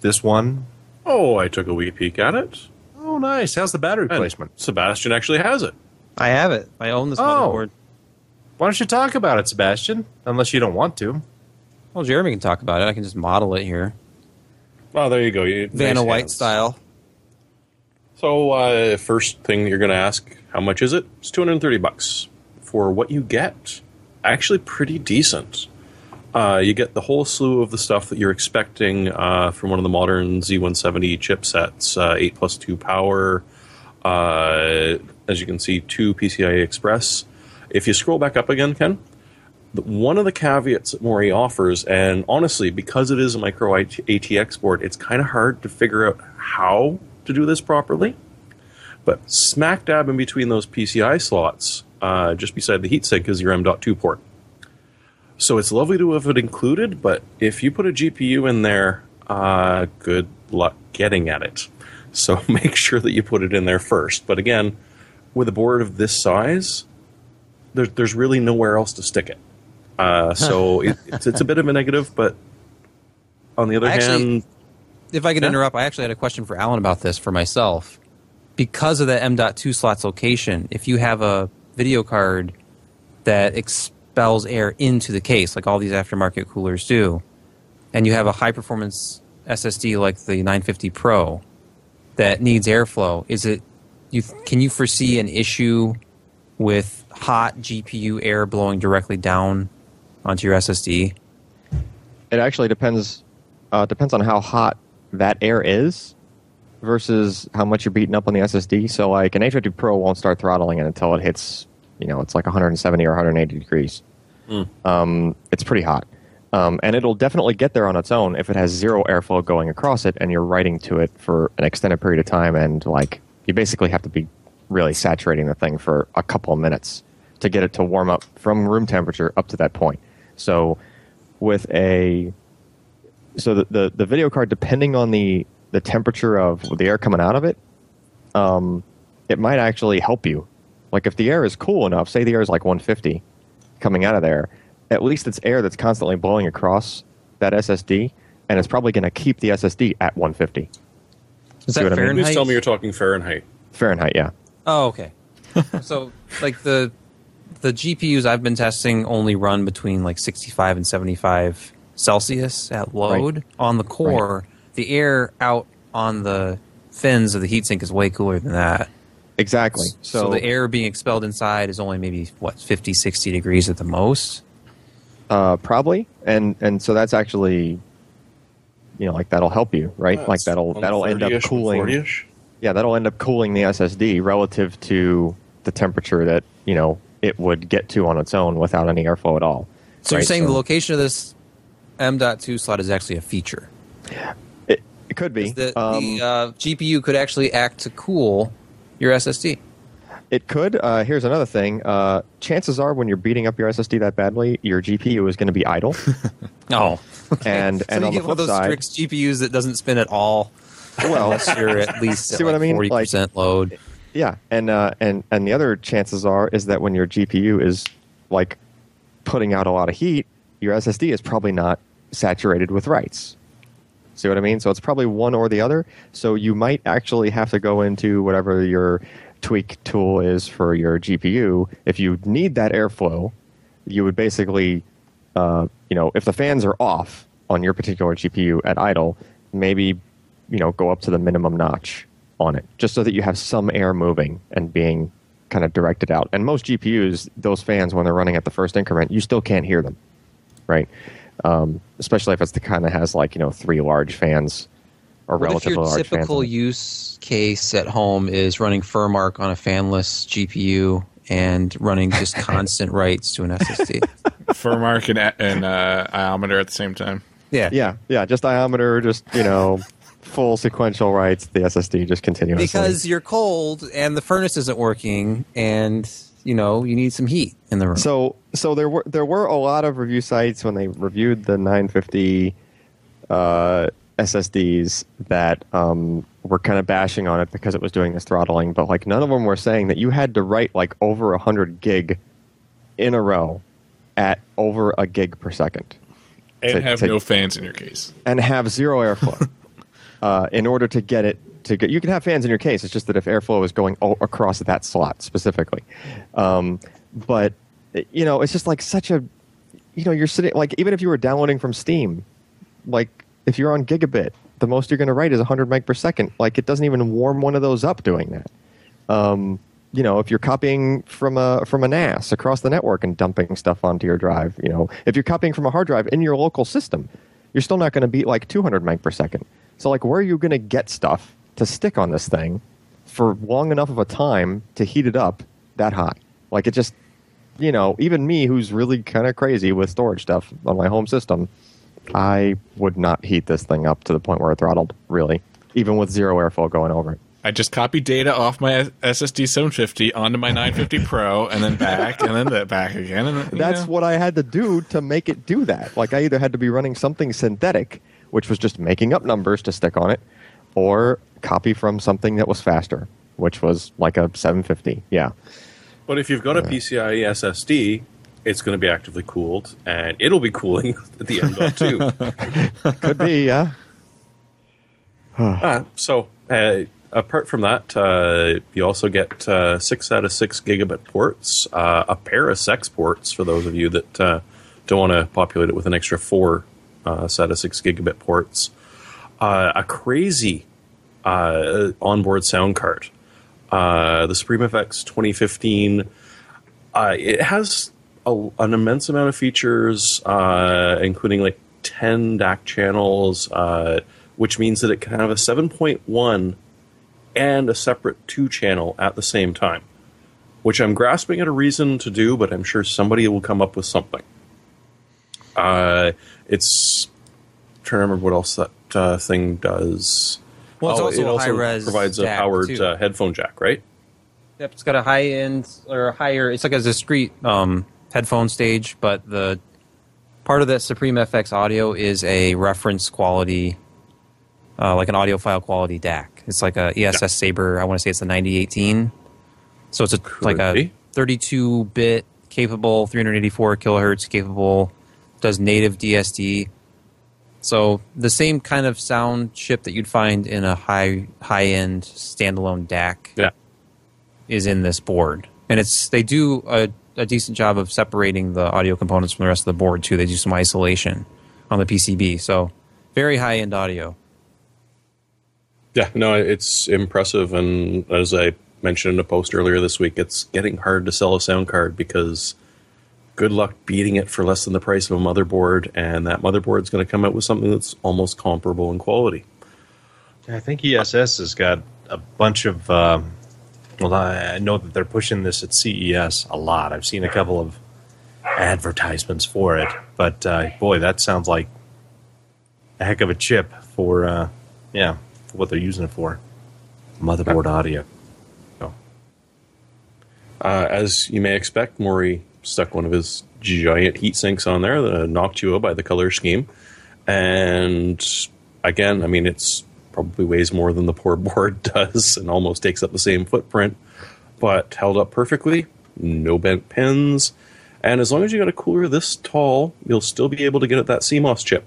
Speaker 2: this one?
Speaker 3: Oh, I took a wee peek at it.
Speaker 2: Oh, nice. How's the battery
Speaker 3: And
Speaker 2: placement?
Speaker 3: Sebastian actually has it.
Speaker 5: i have it i own this
Speaker 2: Oh.
Speaker 5: motherboard
Speaker 2: Why don't you talk about it, Sebastian? Unless you don't want to.
Speaker 5: well jeremy can talk about it i can just model it here
Speaker 3: Oh, there you go. You,
Speaker 5: vanna
Speaker 3: nice
Speaker 5: white
Speaker 3: hands.
Speaker 5: style
Speaker 3: So, uh, first thing you're going to ask, how much is it? It's 230 bucks for what you get. Actually, pretty decent. Uh, you get the whole slew of the stuff that you're expecting uh, from one of the modern Z170 chipsets, uh, 8 plus 2 power, uh, as you can see, 2 PCI Express. If you scroll back up again, Ken, one of the caveats that Maury offers, and honestly, because it is a micro ATX board, it's kind of hard to figure out how to do this properly. But smack dab in between those PCI slots, uh, just beside the heatsink, is your M.2 port. So it's lovely to have it included, but if you put a GPU in there, uh, good luck getting at it. So *laughs* make sure that you put it in there first. But again, with a board of this size, there, there's really nowhere else to stick it. Uh, so *laughs* it, it's, it's a bit of a negative, but on the other
Speaker 5: actually-
Speaker 3: hand,
Speaker 5: If I could
Speaker 3: Yeah.
Speaker 5: interrupt, I actually had a question for Allyn about this for myself. Because of the M.2 slots location, if you have a video card that expels air into the case, like all these aftermarket coolers do, and you have a high performance SSD like the 950 Pro that needs airflow, is it you can you foresee an issue with hot GPU air blowing directly down onto your SSD?
Speaker 4: It actually depends uh, depends on how hot that air is versus how much you're beating up on the SSD. So like an 950 Pro won't start throttling it until it hits, you know, it's like 170 or 180 degrees. Um, it's pretty hot. Um, and it'll definitely get there on its own if it has zero airflow going across it and you're writing to it for an extended period of time and like you basically have to be really saturating the thing for a couple of minutes to get it to warm up from room temperature up to that point. So with a so the, the, the video card depending on the the temperature of the air coming out of it, um, it might actually help you. Like if the air is cool enough, say the air is like 150 coming out of there, at least it's air that's constantly blowing across that SSD, and it's probably going to keep the SSD at 150
Speaker 5: Is
Speaker 4: See
Speaker 5: that
Speaker 4: what I mean?
Speaker 5: Fahrenheit?
Speaker 3: Please tell me you're talking Fahrenheit.
Speaker 4: Fahrenheit. Yeah,
Speaker 5: Oh, okay. *laughs* so, like the the GPUs I've been testing only run between like 65 and 75 Celsius at load. On the core, the air out on the fins of the heatsink is way cooler than that.
Speaker 4: exactly.
Speaker 5: So,
Speaker 4: So,
Speaker 5: the air being expelled inside is only maybe what 50, 60 degrees at the most.
Speaker 4: uh, probably, and and so that's actually, you know, like that'll help you, right? like that'll that'll end up cooling.
Speaker 3: 40-ish.
Speaker 4: Yeah, that'll end up cooling the SSD relative to the temperature that you know it would get to on its own without any airflow at all.
Speaker 5: So you're saying
Speaker 4: so-
Speaker 5: the location of this M.2 slot is actually a feature.
Speaker 4: It, it could be.
Speaker 5: The,
Speaker 4: Um,
Speaker 5: the uh, GPU could actually act to cool your SSD.
Speaker 4: It could. Uh, here's another thing. Uh, chances are, when you're beating up your SSD that badly, your GPU is going to be idle. *laughs*
Speaker 5: Oh, *laughs*
Speaker 4: And
Speaker 5: so
Speaker 4: and
Speaker 5: you
Speaker 4: on
Speaker 5: get
Speaker 4: the
Speaker 5: one of
Speaker 4: flip
Speaker 5: those
Speaker 4: side,
Speaker 5: GPUs that doesn't spin at all.
Speaker 4: well,
Speaker 5: unless you're at *laughs* least
Speaker 4: See
Speaker 5: at
Speaker 4: what
Speaker 5: like
Speaker 4: I mean?
Speaker 5: Forty
Speaker 4: Like-
Speaker 5: percent load.
Speaker 4: Yeah, and uh, and and the other chances are is that when your GPU is like putting out a lot of heat, your SSD is probably not saturated with writes. See what I mean? So it's probably one or the other. So you might actually have to go into whatever your tweak tool is for your GPU. If you need that airflow, you would basically, uh, you know, if the fans are off on your particular GPU at idle, maybe, you know, go up to the minimum notch on it, just so that you have some air moving and being kind of directed out. And most GPUs, those fans, when they're running at the first increment, you still can't hear them, right? Um, especially if it's the kind that has like you know three large fans or
Speaker 5: What if
Speaker 4: relatively
Speaker 5: your
Speaker 4: large
Speaker 5: typical
Speaker 4: fans. in it.
Speaker 5: use case at home is running Furmark on a fanless GPU and running just *laughs* constant writes to an SSD? *laughs*
Speaker 6: Furmark and, and uh, iometer at the same time.
Speaker 5: Yeah.
Speaker 4: Yeah, yeah, just iometer, just you know, full sequential writes the SSD just continuously.
Speaker 5: Because you're cold and the furnace isn't working and you know you need some heat in the room.
Speaker 4: so so there were there were a lot of review sites when they reviewed the 950 uh, SSDs that um, were kind of bashing on it because it was doing this throttling, but like none of them were saying that you had to write like over hundred gig in a row at over a gig per second.
Speaker 6: And
Speaker 4: To-
Speaker 6: have
Speaker 4: to-
Speaker 6: no fans in your case.
Speaker 4: and have zero airflow *laughs* uh, in order to get it to get. You can have fans in your case. It's just that if airflow is going across that slot specifically, um, but you know, it's just like such a, you know, you're sitting like even if you were downloading from Steam, like if you're on gigabit, the most you're going to write is 100 meg per second. Like it doesn't even warm one of those up doing that. Um, you know, if you're copying from a from a NAS across the network and dumping stuff onto your drive, you know, if you're copying from a hard drive in your local system, you're still not going to beat like 200 meg per second. So, like, where are you going to get stuff to stick on this thing for long enough of a time to heat it up that high? Like, it just, you know, even me, who's really kind of crazy with storage stuff on my home system, I would not heat this thing up to the point where it throttled, really, even with zero airflow going over it.
Speaker 6: I just copied data off my SSD 750 onto my 950 *laughs* Pro, and then back, and then back again. And then,
Speaker 4: That's
Speaker 6: know.
Speaker 4: what I had to do to make it do that. Like I either had to be running something synthetic, which was just making up numbers to stick on it, or copy from something that was faster, which was like a 750. Yeah.
Speaker 3: But if you've got a PCIe SSD, it's going to be actively cooled, and it'll be cooling *laughs* at the end of it too. *laughs*
Speaker 4: Could be, yeah.
Speaker 3: Uh, so, uh, apart from that, uh, you also get uh, six out of six gigabit ports, uh, a pair of SEX ports for those of you that uh, don't want to populate it with an extra four uh, set of six gigabit ports, uh, a crazy uh, onboard sound card. Uh, the Supreme FX 2015. Uh, it has a, an immense amount of features, including like 10 DAC channels, which means that it can have a 7.1 and a separate 2 channel at the same time, which I'm grasping at a reason to do, but I'm sure somebody will come up with something. Uh, it's I'm trying to remember what else that uh, thing does.
Speaker 5: Well, it's
Speaker 3: Oh,
Speaker 5: also
Speaker 3: it
Speaker 5: a
Speaker 3: also
Speaker 5: high-res
Speaker 3: provides a powered uh, headphone jack, right?
Speaker 5: Yep, it's got a high end or a higher. It's like a discrete um, headphone stage, but the part of that Supreme FX audio is a reference quality, uh, like an audiophile quality DAC. It's like a ESS Sabre. I want to say it's a 9018. So it's a, like a 32 bit capable, 384 kilohertz capable, does native DSD. So the same kind of sound chip that you'd find in a high high end standalone DAC
Speaker 3: Yeah.
Speaker 5: is in this board, and it's they do a, a decent job of separating the audio components from the rest of the board too. They do some isolation on the PCB, so very high end audio.
Speaker 3: Yeah, no, it's impressive. And as I mentioned in a post earlier this week, it's getting hard to sell a sound card because good luck beating it for less than the price of a motherboard. And that motherboard's going to come out with something that's almost comparable in quality.
Speaker 2: I think ESS has got a bunch of. Um, well, I know that they're pushing this at CES a lot. I've seen a couple of advertisements for it, but uh, boy, that sounds like a heck of a chip for, uh, yeah, for what they're using it for. Motherboard audio. So,
Speaker 3: Uh, as you may expect, Maury stuck one of his giant heat sinks on there, the Noctua by the color scheme. And again, I mean, it's probably weighs more than the poor *laughs* board does and almost takes up the same footprint, but held up perfectly, no bent pins. And as long as you got a cooler this tall, you'll still be able to get at that CMOS chip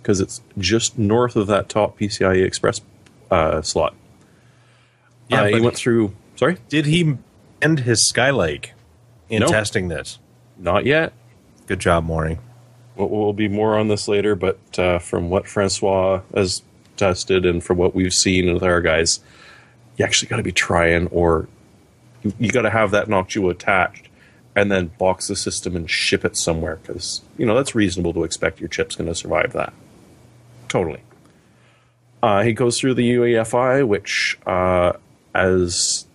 Speaker 3: because it's just north of that top PCIe Express uh, slot.
Speaker 2: Yeah,
Speaker 3: uh, he went through. Sorry,
Speaker 2: did he end his Skylake in
Speaker 3: No.
Speaker 2: testing this?
Speaker 3: not yet.
Speaker 2: Good job, Maury.
Speaker 3: We'll, we'll be more on this later, but uh, from what Francois has tested and from what we've seen with our guys, you actually got to be trying, or you, you got to have that Noctua attached and then box the system and ship it somewhere because you know that's reasonable to expect your chip's going to survive that. Totally. Uh, he goes through the UEFI, which, uh, as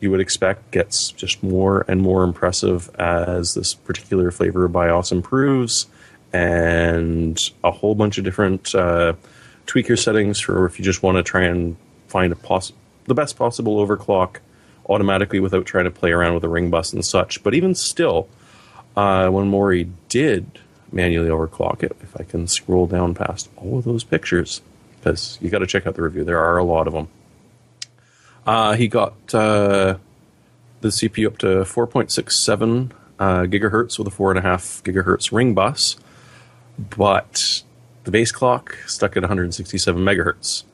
Speaker 3: you would expect, gets just more and more impressive as this particular flavor of BIOS improves, and a whole bunch of different uh, tweaker settings for if you just want to try and find a poss- the best possible overclock automatically without trying to play around with a ring bus and such. But even still, uh, when Maury did manually overclock it, if I can scroll down past all of those pictures, because you got to check out the review, there are a lot of them. Uh, he got uh, the CPU up to 4.67 uh, gigahertz with a 4.5 gigahertz ring bus, but the base clock stuck at 167 megahertz.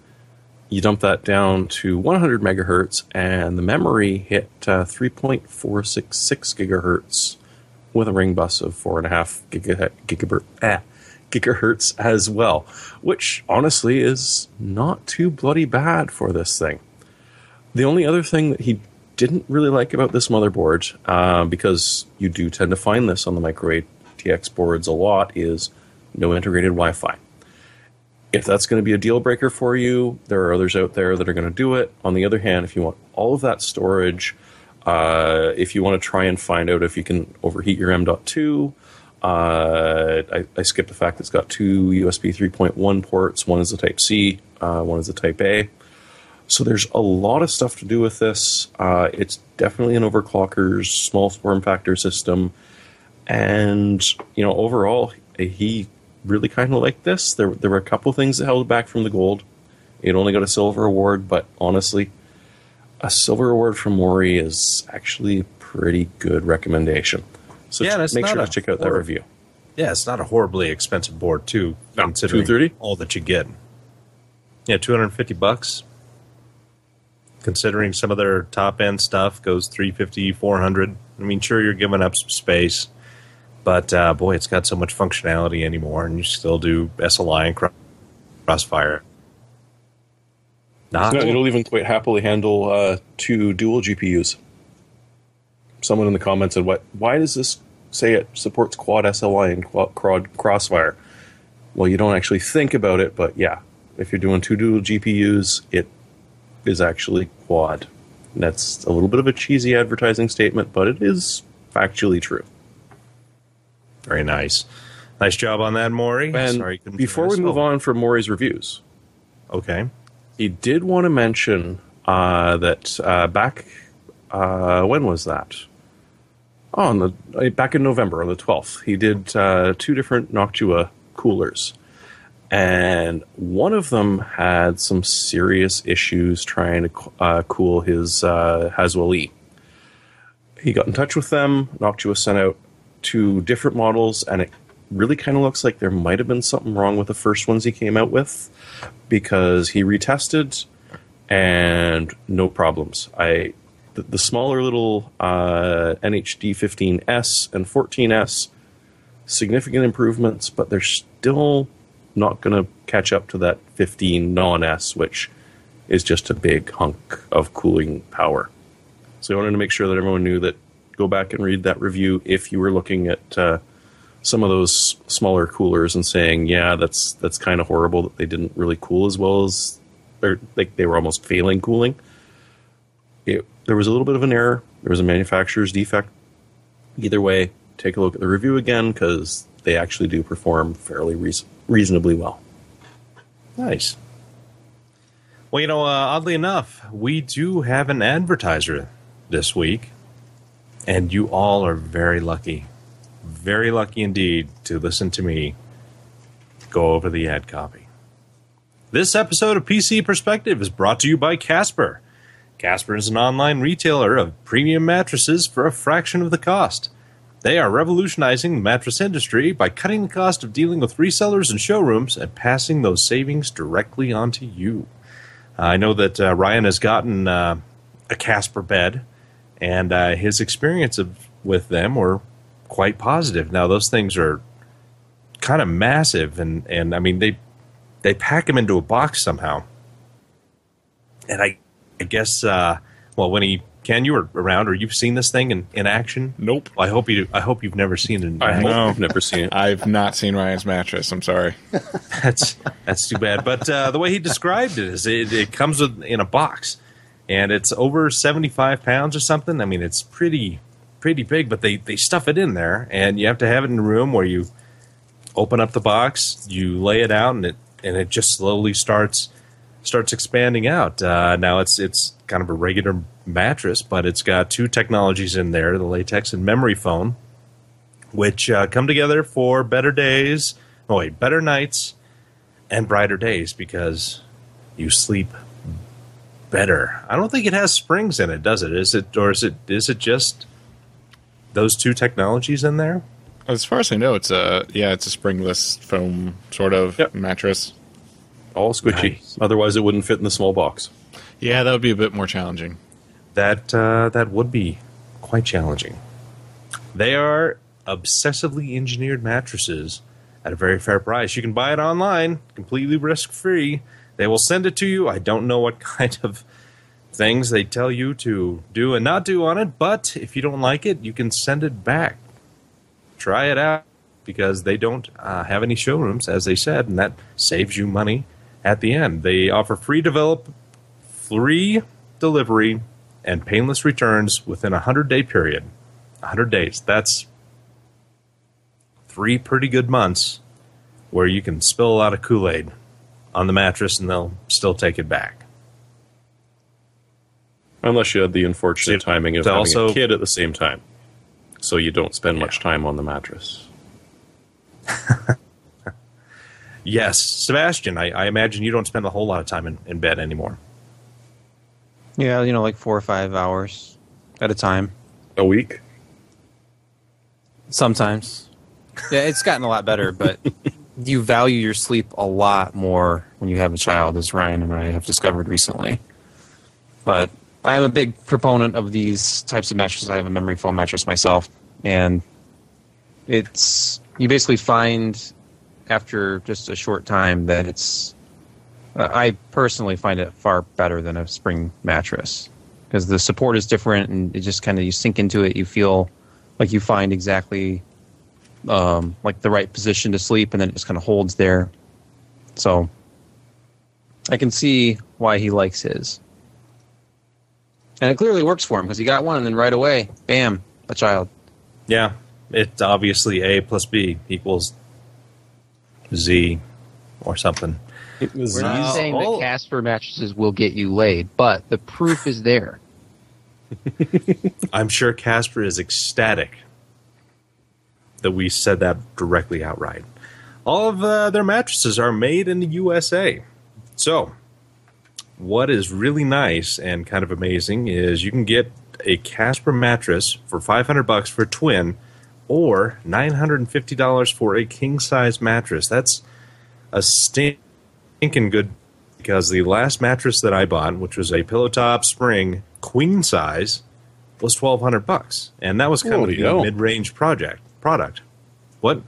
Speaker 3: You dump that down to 100 megahertz, and the memory hit uh, 3.466 gigahertz with a ring bus of 4.5 giga- ah, gigahertz as well, which honestly is not too bloody bad for this thing. The only other thing that he didn't really like about this motherboard, uh, because you do tend to find this on the micro ATX boards a lot, is no integrated Wi Fi. If that's going to be a deal breaker for you, there are others out there that are going to do it. On the other hand, if you want all of that storage, uh, if you want to try and find out if you can overheat your M.2, uh, I, I skipped the fact that it's got two USB 3.1 ports. One is the Type C, uh, one is the Type A. So there's a lot of stuff to do with this. Uh, it's definitely an overclocker's small form factor system, and you know overall he really kind of liked this. There there were a couple things that held it back from the gold. It only got a silver award, but honestly, a silver award from Maury is actually a pretty good recommendation. So
Speaker 2: Yeah,
Speaker 3: ch- make sure to check out that review.
Speaker 2: Yeah, it's not a horribly expensive board too,
Speaker 3: No,
Speaker 2: considering
Speaker 3: 230?
Speaker 2: all that you get. Yeah, two hundred and fifty bucks. Considering some of their top end stuff goes 350 400 I mean, sure, you're giving up some space, but uh, boy, it's got so much functionality anymore, and you still do SLI and Crossfire. Not
Speaker 3: No, it'll even quite happily handle uh, two dual GPUs. Someone in the comments said, "What? Why does this say it supports quad SLI and quad, quad Crossfire?" Well, you don't actually think about it, but yeah, if you're doing two dual GPUs, it is actually quad. And that's a little bit of a cheesy advertising statement, but it is factually true.
Speaker 2: Very nice. Nice job on that, Maury.
Speaker 3: And
Speaker 2: Sorry,
Speaker 3: before we move on from Maury's reviews,
Speaker 2: okay.
Speaker 3: he did want to mention uh, that uh, back uh, when was that? Oh, on the uh, back in November on the twelfth, he did uh, two different Noctua coolers, and one of them had some serious issues trying to uh, cool his uh, Haswell E. He got in touch with them. Noctua sent out two different models, and it really kind of looks like there might have been something wrong with the first ones he came out with because he retested and no problems. I the, the smaller little uh, NHD 15S and 14S significant improvements, but they're still not going to catch up to that 15 non S, which is just a big hunk of cooling power. So I wanted to make sure that everyone knew that. Go back and read that review if you were looking at uh, some of those smaller coolers and saying, "Yeah, that's that's kind of horrible that they didn't really cool as well as, or like they were almost failing cooling." It, there was a little bit of an error. There was a manufacturer's defect. Either way, take a look at the review again because they actually do perform fairly reas reasonably well.
Speaker 2: Nice. Well, you know, uh, oddly enough, we do have an advertiser this week, and you all are very lucky, very lucky indeed to listen to me go over the ad copy. This episode of PC Perspective is brought to you by Casper. Casper is an online retailer of premium mattresses for a fraction of the cost. They are revolutionizing the mattress industry by cutting the cost of dealing with resellers and showrooms and passing those savings directly onto you. I know that uh, Ryan has gotten uh, a Casper bed, and uh, his experience of, with them were quite positive. Now those things are kind of massive, and, and I mean they they pack them into a box somehow. And I I guess uh, well when he Ken you were around or you've seen this thing in, in action.
Speaker 6: Nope.
Speaker 2: Well, I hope you I hope you've never seen it. In
Speaker 3: I
Speaker 2: action.
Speaker 3: hope
Speaker 6: No.
Speaker 3: you've never seen it.
Speaker 6: I've not seen Ryan's mattress. I'm sorry. *laughs*
Speaker 2: that's that's too bad. But uh, the way he described it is it, it comes with, in a box, and it's over seventy five pounds or something. I mean, it's pretty pretty big, but they they stuff it in there, and you have to have it in a room where you open up the box, you lay it out, and it and it just slowly starts starts expanding out. Uh, now it's it's kind of a regular mattress, but it's got two technologies in there: the latex and memory foam, which uh, come together for better days. Oh wait, better nights and brighter days because you sleep better. I don't think it has springs in it, does it? Is it or is it is it just those two technologies in there?
Speaker 6: As far as I know, it's a yeah, it's a springless foam sort of
Speaker 3: Yep.
Speaker 6: mattress.
Speaker 3: All squishy.
Speaker 2: Nice.
Speaker 3: Otherwise, it wouldn't fit in the small box.
Speaker 6: Yeah, that would be a bit more challenging.
Speaker 2: That uh, that would be quite challenging. They are obsessively engineered mattresses at a very fair price. You can buy it online, completely risk free. They will send it to you. I don't know what *laughs* kind of things they tell you to do and not do on it, but if you don't like it, you can send it back. Try it out because they don't uh, have any showrooms, as they said, and that saves you money at the end. They offer free develop, free delivery, and painless returns within a hundred day period. hundred days. That's three pretty good months where you can spill a lot of Kool Aid on the mattress and they'll still take it back.
Speaker 3: Unless you had the unfortunate timing of having
Speaker 2: also-
Speaker 3: a kid at the same time. So you don't spend much time on the mattress. *laughs*
Speaker 2: Yes, Sebastian, I, I imagine you don't spend a whole lot of time in, in bed anymore.
Speaker 5: Yeah, you know, like four or five hours at a time.
Speaker 3: A week?
Speaker 5: Sometimes. Yeah, it's gotten a lot better, but *laughs* you value your sleep a lot more when you have a child, as Ryan and I have discovered recently. But I am a big proponent of these types of mattresses. I have a memory foam mattress myself, and it's you basically find after just a short time that it's. I personally find it far better than a spring mattress because the support is different, and it just kind of you sink into it. You feel like you find exactly um, like the right position to sleep, and then it just kind of holds there. So I can see why he likes his, and it clearly works for him because he got one, and then right away, bam, a child.
Speaker 2: Yeah, it's obviously A plus B equals Z or something.
Speaker 7: We're not saying that Casper mattresses will get you laid, but the proof is there. *laughs*
Speaker 2: I'm sure Casper is ecstatic that we said that directly outright. All of uh, their mattresses are made in the USA. So, what is really nice and kind of amazing is you can get a Casper mattress for 500 bucks for a twin or $950 for a king size mattress. That's a stinking good because the last mattress that I bought, which was a pillow top spring queen size, was twelve hundred bucks, and that was kind
Speaker 3: Holy
Speaker 2: of
Speaker 3: a
Speaker 2: mid range project product. What?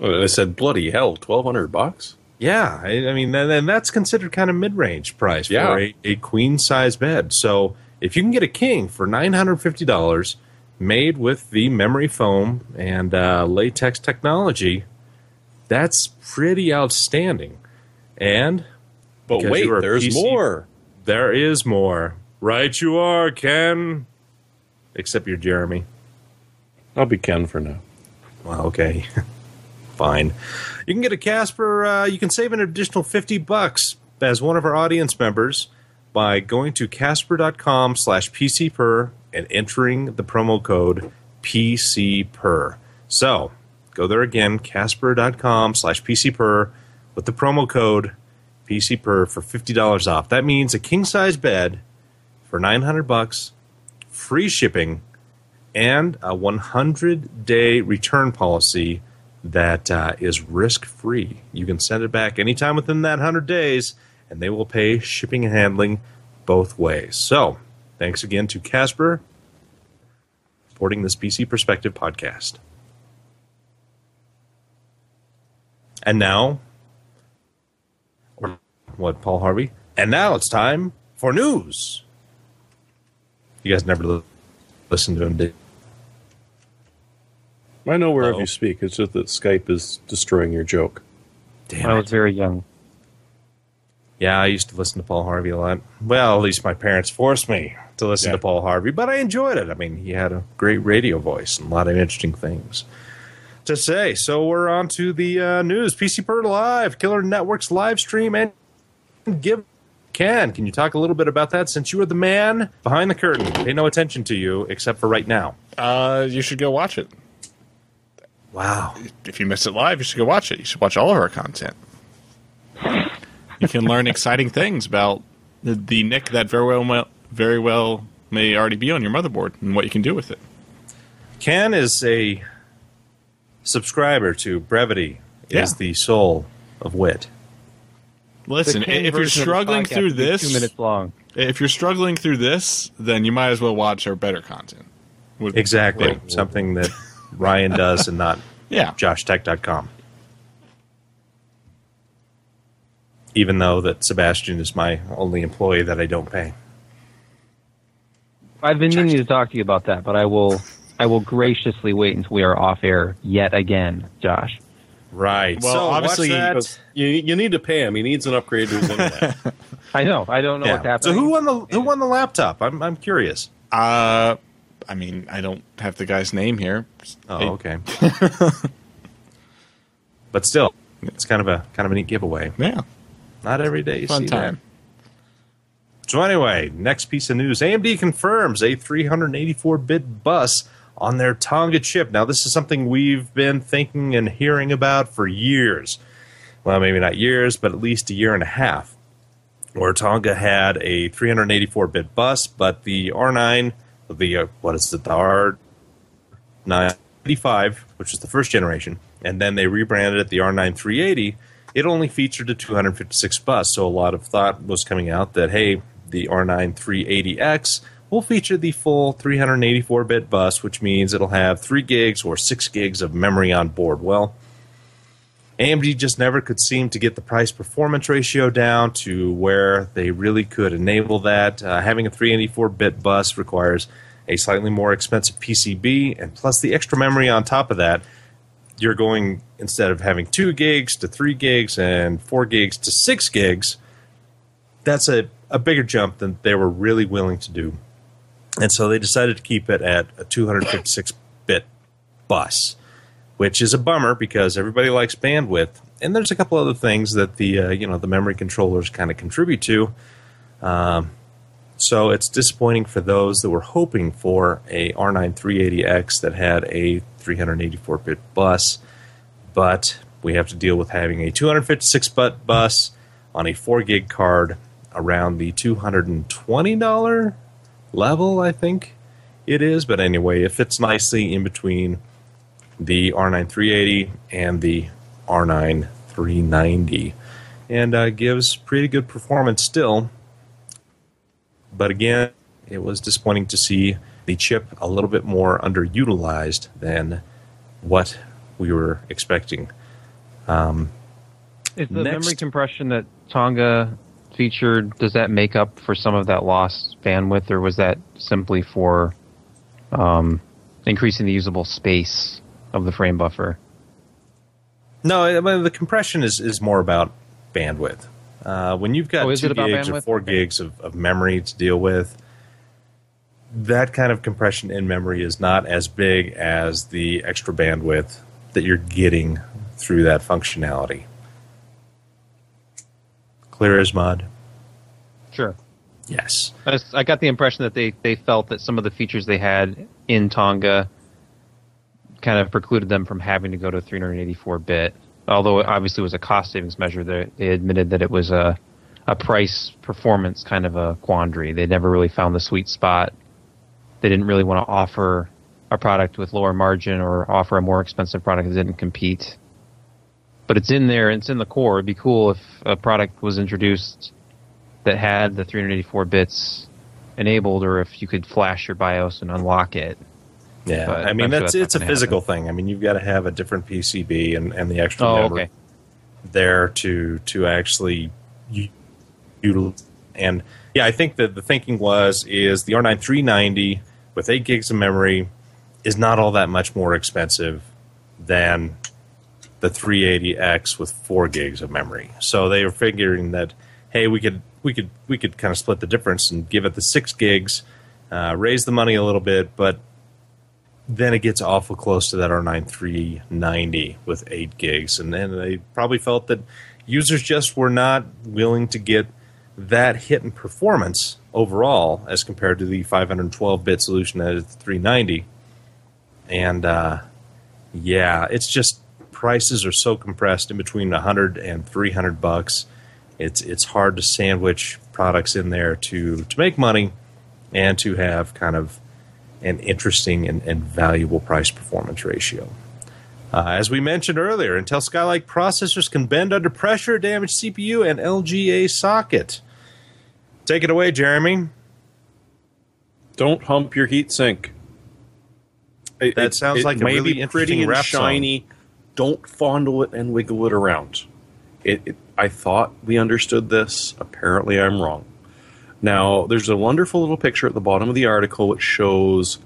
Speaker 3: I said, bloody hell, twelve hundred bucks.
Speaker 2: Yeah, I, I mean, and, and that's considered kind of mid range price
Speaker 3: Yeah.
Speaker 2: for a, a queen size bed. So if you can get a king for nine hundred fifty dollars, made with the memory foam and uh, latex technology, that's pretty outstanding. And
Speaker 3: But
Speaker 2: Because
Speaker 3: wait, there's
Speaker 2: PC
Speaker 3: more.
Speaker 2: There is more. Right, you are, Ken. Except you're Jeremy.
Speaker 3: I'll be Ken for now.
Speaker 2: Well, okay. *laughs* Fine. You can get a Casper, uh, you can save an additional 50 bucks as one of our audience members by going to casper.com slash pcper and entering the promo code pcper. So, go there again, casper.com slash pcper with the promo code pcper for $50 off. That means a king-size bed for 900 bucks, free shipping, and a 100 day return policy that uh, is risk free. You can send it back anytime within that 100 days, and they will pay shipping and handling both ways. So, thanks again to Casper for supporting this PC Perspective podcast. And now, what, Paul Harvey? And now it's time for news. You guys never li- listened to him, did
Speaker 3: I know wherever
Speaker 2: Uh-oh.
Speaker 3: you speak. It's just that Skype is destroying your joke.
Speaker 2: Damn
Speaker 7: I
Speaker 2: it.
Speaker 7: was very young.
Speaker 2: Yeah, I used to listen to Paul Harvey a lot. Well, at least my parents forced me to listen
Speaker 3: Yeah.
Speaker 2: to Paul Harvey, but I enjoyed it. I mean, he had a great radio voice and a lot of interesting things to say. So we're on to the uh, news. PC Per Live, Killer Networks live stream, and give. Ken, can you talk a little bit about that since you are the man behind the curtain? Pay no attention to you except for right now.
Speaker 6: Uh, you should go watch it.
Speaker 2: Wow.
Speaker 6: If you missed it live, you should go watch it. You should watch all of our content. You can learn exciting things about the, the NIC that very well, very well may already be on your motherboard and what you can do with it.
Speaker 2: Ken is a subscriber to Brevity, is the soul of wit.
Speaker 6: Listen, if you're
Speaker 7: version of the
Speaker 6: struggling through this,
Speaker 7: two minutes long.
Speaker 6: if you're struggling through this, then you might as well watch our better content. Would-
Speaker 2: Exactly.
Speaker 6: Right.
Speaker 2: Something that Ryan does and not *laughs*
Speaker 6: Yeah.
Speaker 2: joshtech.com. Even though that Sebastian is my only employee that I don't pay.
Speaker 7: I've been meaning to talk to you about that, but I will I will graciously wait until we are off air yet again, Josh.
Speaker 2: Right.
Speaker 6: Well,
Speaker 2: so
Speaker 6: obviously-
Speaker 3: You, you need to pay him. He needs an upgrade to his internet. *laughs*
Speaker 7: I know. I don't know
Speaker 2: Yeah.
Speaker 7: what's happening.
Speaker 2: So who won the who won the laptop? I'm I'm curious.
Speaker 6: Uh, I mean, I don't have the guy's name here.
Speaker 2: Oh, okay. *laughs* but still, it's kind of a kind of a neat giveaway.
Speaker 6: Yeah,
Speaker 2: Not every day you
Speaker 6: fun
Speaker 2: see
Speaker 6: time.
Speaker 2: that. So anyway, next piece of news: AMD confirms a 384-bit bus on their Tonga chip. Now, this is something we've been thinking and hearing about for years. Well, maybe not years, but at least a year and a half. Where Tonga had a 384-bit bus, but the R9, the uh, what is it, the R985, which is the first generation, and then they rebranded it the R9 380 it only featured a 256 bus. So a lot of thought was coming out that, hey, the R9 380X will feature the full 384 bit bus, which means it'll have 3 gigs or 6 gigs of memory on board. Well, AMD just never could seem to get the price performance ratio down to where they really could enable that. Uh, having a 384 bit bus requires a slightly more expensive PCB, and plus the extra memory on top of that you're going instead of having two gigs to three gigs and four gigs to six gigs. That's a, a bigger jump than they were really willing to do. And so they decided to keep it at a 256 bit bus, which is a bummer because everybody likes bandwidth. and there's a couple other things that the uh, you know the memory controllers kind of contribute to. Um, so it's disappointing for those that were hoping for a R9 380X that had a 384-bit bus, but we have to deal with having a 256-bit bus on a 4 gig card around the $220 level, I think it is. But anyway, it fits nicely in between the R9 380 and the R9 390 and uh, gives pretty good performance still. But again, it was disappointing to see the chip a little bit more underutilized than what we were expecting. Um,
Speaker 5: Is the
Speaker 2: Next-
Speaker 5: memory compression that Tonga featured, does that make up for some of that lost bandwidth, or was that simply for um, increasing the usable space of the frame buffer?
Speaker 2: no, I mean, the compression is, is more about bandwidth. Uh, when you've got
Speaker 5: Oh,
Speaker 2: two gigs or four gigs of, of memory to deal with, that kind of compression in memory is not as big as the extra bandwidth that you're getting through that functionality. Clear as mud.
Speaker 5: Sure.
Speaker 2: Yes.
Speaker 5: I, just- I got the impression that they, they felt that some of the features they had in Tonga kind of precluded them from having to go to 384 bit. Although it obviously was a cost savings measure, they, they admitted that it was a, a price performance kind of a quandary. They never really found the sweet spot. They didn't really want to offer a product with lower margin or offer a more expensive product that didn't compete. But it's in there, it's in the core. It'd be cool if a product was introduced that had the 384 bits enabled, or if you could flash your BIOS and unlock it.
Speaker 2: Yeah,
Speaker 5: But
Speaker 2: I mean
Speaker 5: I'm sure
Speaker 2: that's
Speaker 5: that's
Speaker 2: it's a physical thing. I mean you've got to have a different PCB and, and the extra
Speaker 5: Oh,
Speaker 2: memory
Speaker 5: okay.
Speaker 2: there to to actually utilize. And yeah, I think that the thinking was is the R9 390 with eight gigs of memory is not all that much more expensive than the 380X with four gigs of memory. So they were figuring that hey, we could we could we could kind of split the difference and give it the six gigs, uh, raise the money a little bit, but then it gets awful close to that R9 390 with 8 gigs. And then they probably felt that users just were not willing to get that hit in performance overall as compared to the 512 bit solution at 390. And uh, yeah, it's just prices are so compressed in between 100 and 300 bucks. It's it's hard to sandwich products in there to to make money and to have kind of an interesting and, and valuable price performance ratio. Uh, as we mentioned earlier, Intel Skylake processors can bend under pressure, damage CPU and LGA socket. Take it away, Jeremy.
Speaker 3: Don't hump your heatsink. It-
Speaker 2: That sounds
Speaker 3: it
Speaker 2: like a
Speaker 3: may
Speaker 2: really
Speaker 3: be pretty and
Speaker 2: rap song.
Speaker 3: Don't fondle it and wiggle it around. It, it, I thought we understood this. Apparently, I'm wrong. Now, there's a wonderful little picture at the bottom of the article which shows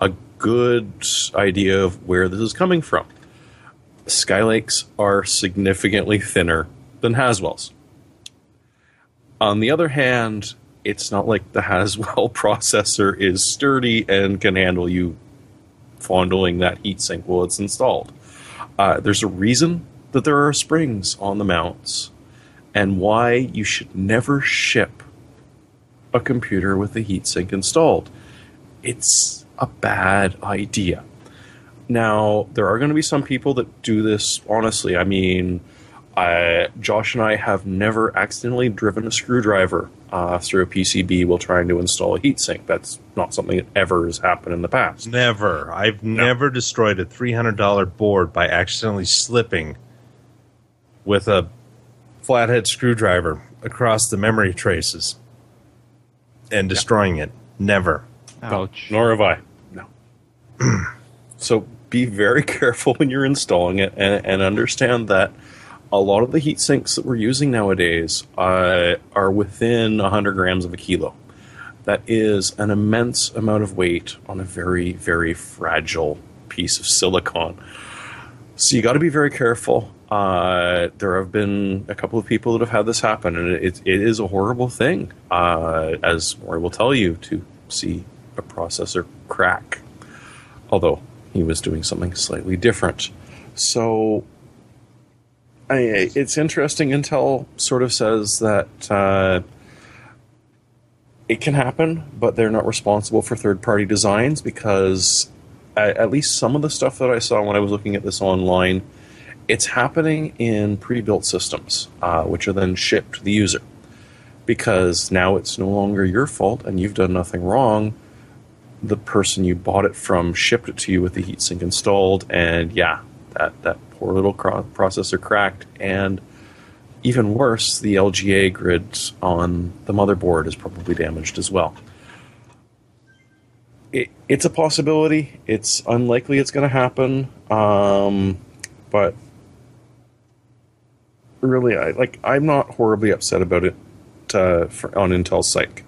Speaker 3: a good idea of where this is coming from. Skylakes are significantly thinner than Haswell's. On the other hand, it's not like the *laughs* Haswell processor is sturdy and can handle you fondling that heatsink while it's installed. Uh, there's a reason that there are springs on the mounts and why you should never ship a computer with a heatsink installed. It's a bad idea. Now, there are going to be some people that do this honestly. I mean, I, Josh and I have never accidentally driven a screwdriver uh, through a PCB while trying to install a heatsink. That's not something that ever has happened in the past.
Speaker 2: Never. I've never destroyed a $300 board by accidentally slipping with a flathead screwdriver across the memory traces and destroying it. Never.
Speaker 5: Ouch.
Speaker 3: Nor have I. No. *clears throat* so be very *laughs* careful when you're installing it and, and understand that a lot of the heat sinks that we're using nowadays uh, are within 100 grams of a kilo. That is an immense amount of weight on a very, very fragile piece of silicon. So you got to be very careful. Uh, there have been a couple of people that have had this happen, and it, it is a horrible thing, uh, as Maury will tell you, to see a processor crack. Although he was doing something slightly different. So I, it's interesting. Intel sort of says that uh, it can happen, but they're not responsible for third-party designs because at, at least some of the stuff that I saw when I was looking at this online, it's happening in pre-built systems, uh, which are then shipped to the user. Because now it's no longer your fault, and you've done nothing wrong. The person you bought it from shipped it to you with the heatsink installed, and yeah, that that poor little processor cracked, and even worse, the LGA grid on the motherboard is probably damaged as well. It, it's a possibility. It's unlikely it's going to happen, um, but really, I like. I'm not horribly upset about it uh, for, on Intel's site.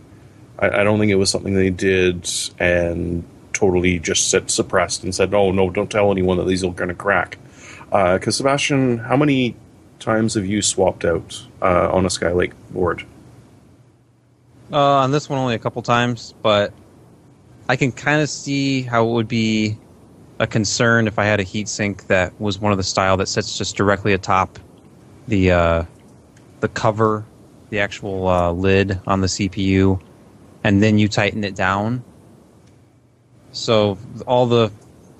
Speaker 3: I, I don't think it was something they did and totally just sit suppressed and said, "Oh no, don't tell anyone that these are going to crack." Because Sebastian, how many times have you swapped out uh, on a Skylake board?
Speaker 5: Uh, on this one, only a couple times, but I can kind of see how it would be a concern if I had a heatsink that was one of the style that sits just directly atop the uh, the cover, the actual uh, lid on the CPU, and then you tighten it down. So all the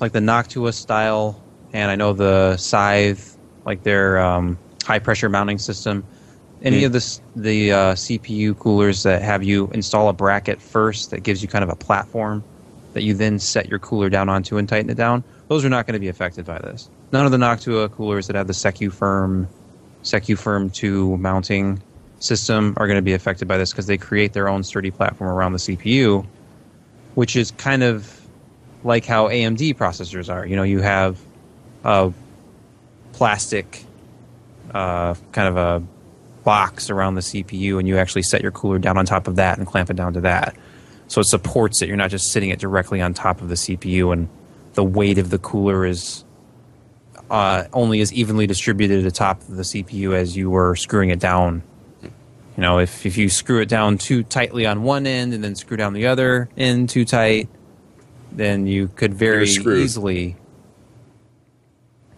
Speaker 5: like the Noctua style, and I know the Scythe, like their um, high pressure mounting system. Any of the the uh, CPU coolers that have you install a bracket first that gives you kind of a platform that you then set your cooler down onto and tighten it down, those are not going to be affected by this. None of the Noctua coolers that have the SecuFirm SecuFirm 2 mounting system are going to be affected by this because they create their own sturdy platform around the CPU, which is kind of like how AMD processors are. You know, you have a plastic uh, kind of a box around the CPU, and you actually set your cooler down on top of that and clamp it down to that. So it supports it. You're not just sitting it directly on top of the CPU, and the weight of the cooler is uh, only as evenly distributed atop the CPU as you were screwing it down. You know, if, if you screw it down too tightly on one end and then screw down the other end too tight, then you could very easily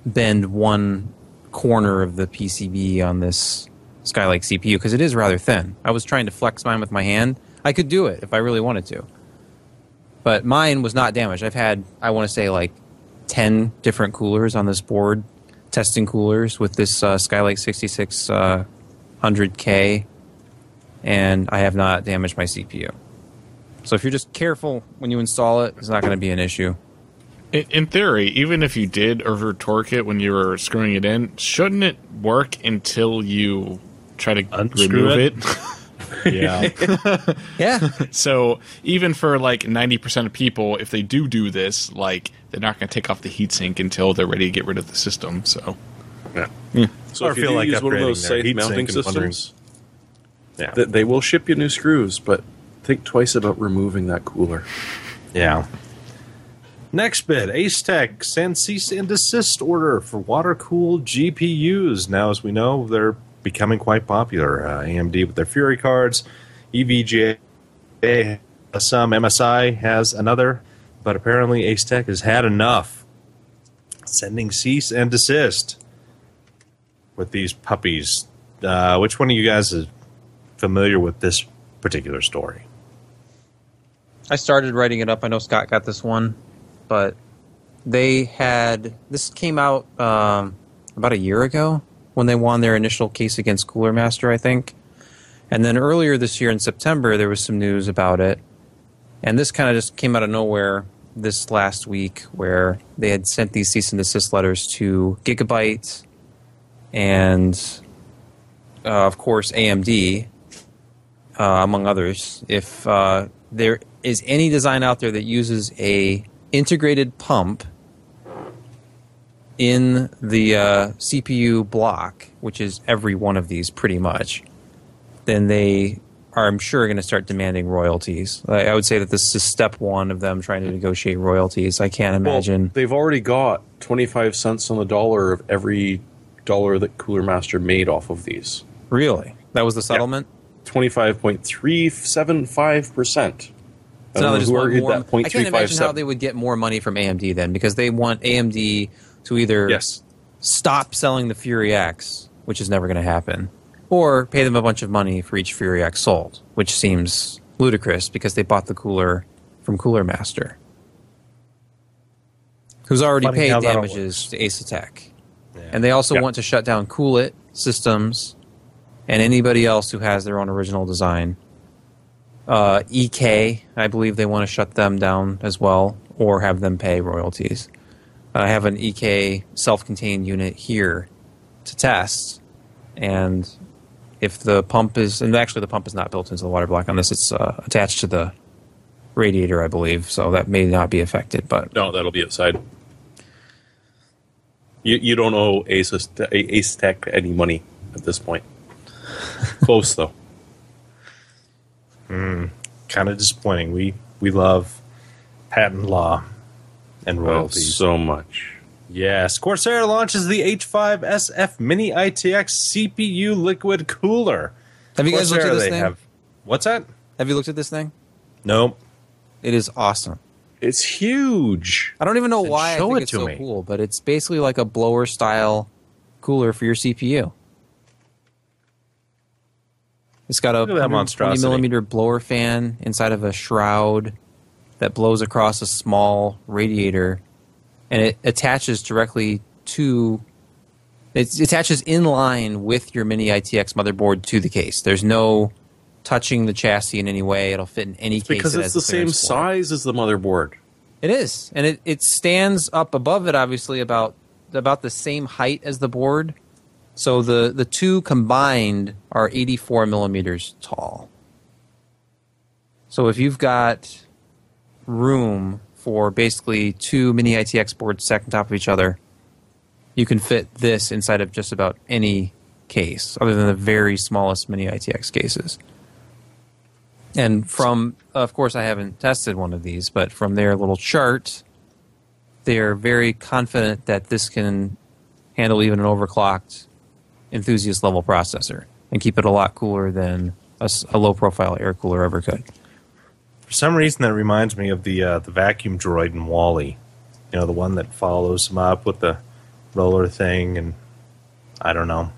Speaker 5: bend one corner of the PCB on this Skylake CPU because it is rather thin. I was trying to flex mine with my hand. I could do it if I really wanted to. But mine was not damaged. I've had, I want to say, like 10 different coolers on this board, testing coolers with this uh, Skylake 6600K, and I have not damaged my CPU. So if you're just careful when you install it, it's not going to be an issue.
Speaker 6: In, in theory, even if you did over torque it when you were screwing it in, shouldn't it work until you try to
Speaker 2: Unscrew
Speaker 6: remove
Speaker 2: it?
Speaker 6: it? *laughs* *laughs*
Speaker 2: Yeah.
Speaker 5: Yeah.
Speaker 6: so even for like ninety percent of people, if they do do this, like they're not going to take off the heatsink until they're ready to get rid of the system. So
Speaker 3: Yeah. So
Speaker 2: Or
Speaker 3: if you
Speaker 2: feel
Speaker 3: do
Speaker 2: like
Speaker 3: use one of those safe mounting
Speaker 2: sink and wondering-
Speaker 3: systems,
Speaker 2: yeah.
Speaker 3: th- they will ship you new screws, but think twice about removing that cooler.
Speaker 2: Yeah. Next bit, Asetek sends cease and desist order for water cooled GPUs. Now, as we know, they're becoming quite popular. Uh, AMD with their Fury cards, EVGA, some MSI has another, but apparently Asetek has had enough. Sending cease and desist with these puppies. Uh, which one of you guys is familiar with this particular story?
Speaker 5: I started writing it up. I know Scott got this one, but they had this came out um, about a year ago when they won their initial case against Cooler Master, I think. And then earlier this year in September, there was some news about it, and this kind of just came out of nowhere this last week, where they had sent these cease and desist letters to Gigabyte and, uh, of course, AMD, uh, among others. If uh, there is any design out there that uses a integrated pump in the uh, CPU block, which is every one of these pretty much, then they are, I'm sure, going to start demanding royalties. I I would say that this is step one of them trying to negotiate royalties. I can't imagine.
Speaker 3: Well, they've already got 25 cents on the dollar of every dollar that Cooler Master made off of these.
Speaker 5: really, that was the settlement.
Speaker 3: 25.375%.
Speaker 5: So now they just want more. I can't imagine how they would get more money from AMD then, because they want AMD to either
Speaker 3: Yes.
Speaker 5: stop selling the Fury X which is never going to happen, or pay them a bunch of money for each Fury X sold, which seems ludicrous because they bought the cooler from Cooler Master, who's already
Speaker 2: Funny
Speaker 5: paid
Speaker 2: how that all
Speaker 5: damages to Asetek. And they also
Speaker 2: Yeah.
Speaker 5: want to shut down CoolIT Systems and anybody else who has their own original design. Uh, EK, I believe they want to shut them down as well or have them pay royalties. I have an EK self contained unit here to test. And if the pump is, and actually the pump is not built into the water block on this, it's uh, attached to the radiator, I believe. So that may not be affected. But
Speaker 3: No, that'll be outside. You you don't owe Asetek any money at this point. *laughs* Close though.
Speaker 2: Mm, kind of disappointing. We we love patent law and
Speaker 3: Oh, so much.
Speaker 2: Yes, Corsair launches the H5SF Mini ITX CPU liquid cooler.
Speaker 5: have you guys looked at this thing?
Speaker 2: have what's that?
Speaker 5: have you looked at this thing?
Speaker 2: Nope.
Speaker 5: It is awesome.
Speaker 3: It's huge.
Speaker 5: I don't even know
Speaker 2: Then
Speaker 5: why I
Speaker 2: show
Speaker 5: think
Speaker 2: it
Speaker 5: it's
Speaker 2: to
Speaker 5: so
Speaker 2: me.
Speaker 5: cool, but it's basically like a blower style cooler for your CPU. It's got a
Speaker 2: Look at that
Speaker 5: 120
Speaker 2: monstrosity.
Speaker 5: millimeter blower fan inside of a shroud that blows across a small radiator, and it attaches directly to. It attaches in line with your mini ITX motherboard to the case. There's no touching the chassis in any way. It'll fit in any case.
Speaker 3: Because
Speaker 5: it
Speaker 3: it's the same size as the motherboard.
Speaker 5: It is, and it, it stands up above it, obviously about about the same height as the board. So the the two combined are 84 millimeters tall. So if you've got room for basically two mini ITX boards stacked on top of each other, you can fit this inside of just about any case, other than the very smallest mini ITX cases. And from, of course, I haven't tested one of these, but from their little chart, they're very confident that this can handle even an overclocked enthusiast level processor and keep it a lot cooler than a low profile air cooler ever could.
Speaker 2: For some reason, that reminds me of the uh, the vacuum droid in WALL-E. You know, the one that follows him up with the roller thing, and I don't know.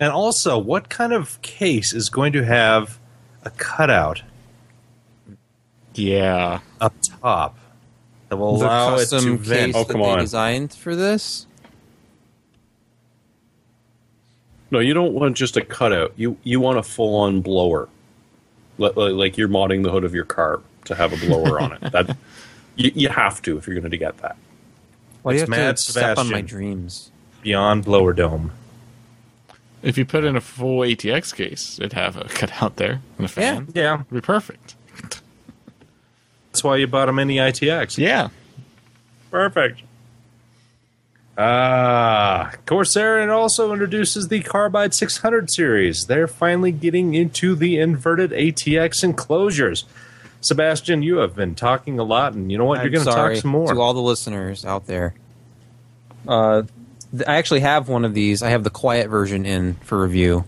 Speaker 2: And also, what kind of case is going to have a cutout
Speaker 6: Yeah.
Speaker 2: up top that will
Speaker 5: the
Speaker 2: allow it to
Speaker 5: custom
Speaker 2: vent?
Speaker 5: case
Speaker 3: Oh,
Speaker 5: that
Speaker 3: come
Speaker 5: they
Speaker 3: on.
Speaker 5: designed for this.
Speaker 3: No, you don't want just a cutout. You you want a full on blower, Li- li- like you're modding the hood of your car to have a blower on it. That *laughs* you, you have to if you're going to get that.
Speaker 5: Why do you
Speaker 2: It's
Speaker 5: have
Speaker 2: Mad
Speaker 5: to step on my dreams?
Speaker 2: Beyond blower dome.
Speaker 6: If you put in a full ATX case, it'd have a cutout there and a fan.
Speaker 2: Yeah,
Speaker 6: It'd be perfect.
Speaker 2: that's why you bought a mini ITX.
Speaker 6: Yeah.
Speaker 2: Perfect. Ah, Corsair it also introduces the Carbide 600 series. They're finally getting into the inverted ATX enclosures. Sebastian, you have been talking a lot, and you know what? You're going to talk some more.
Speaker 5: to all the listeners out there. Uh, I actually have one of these. I have the quiet version in for review,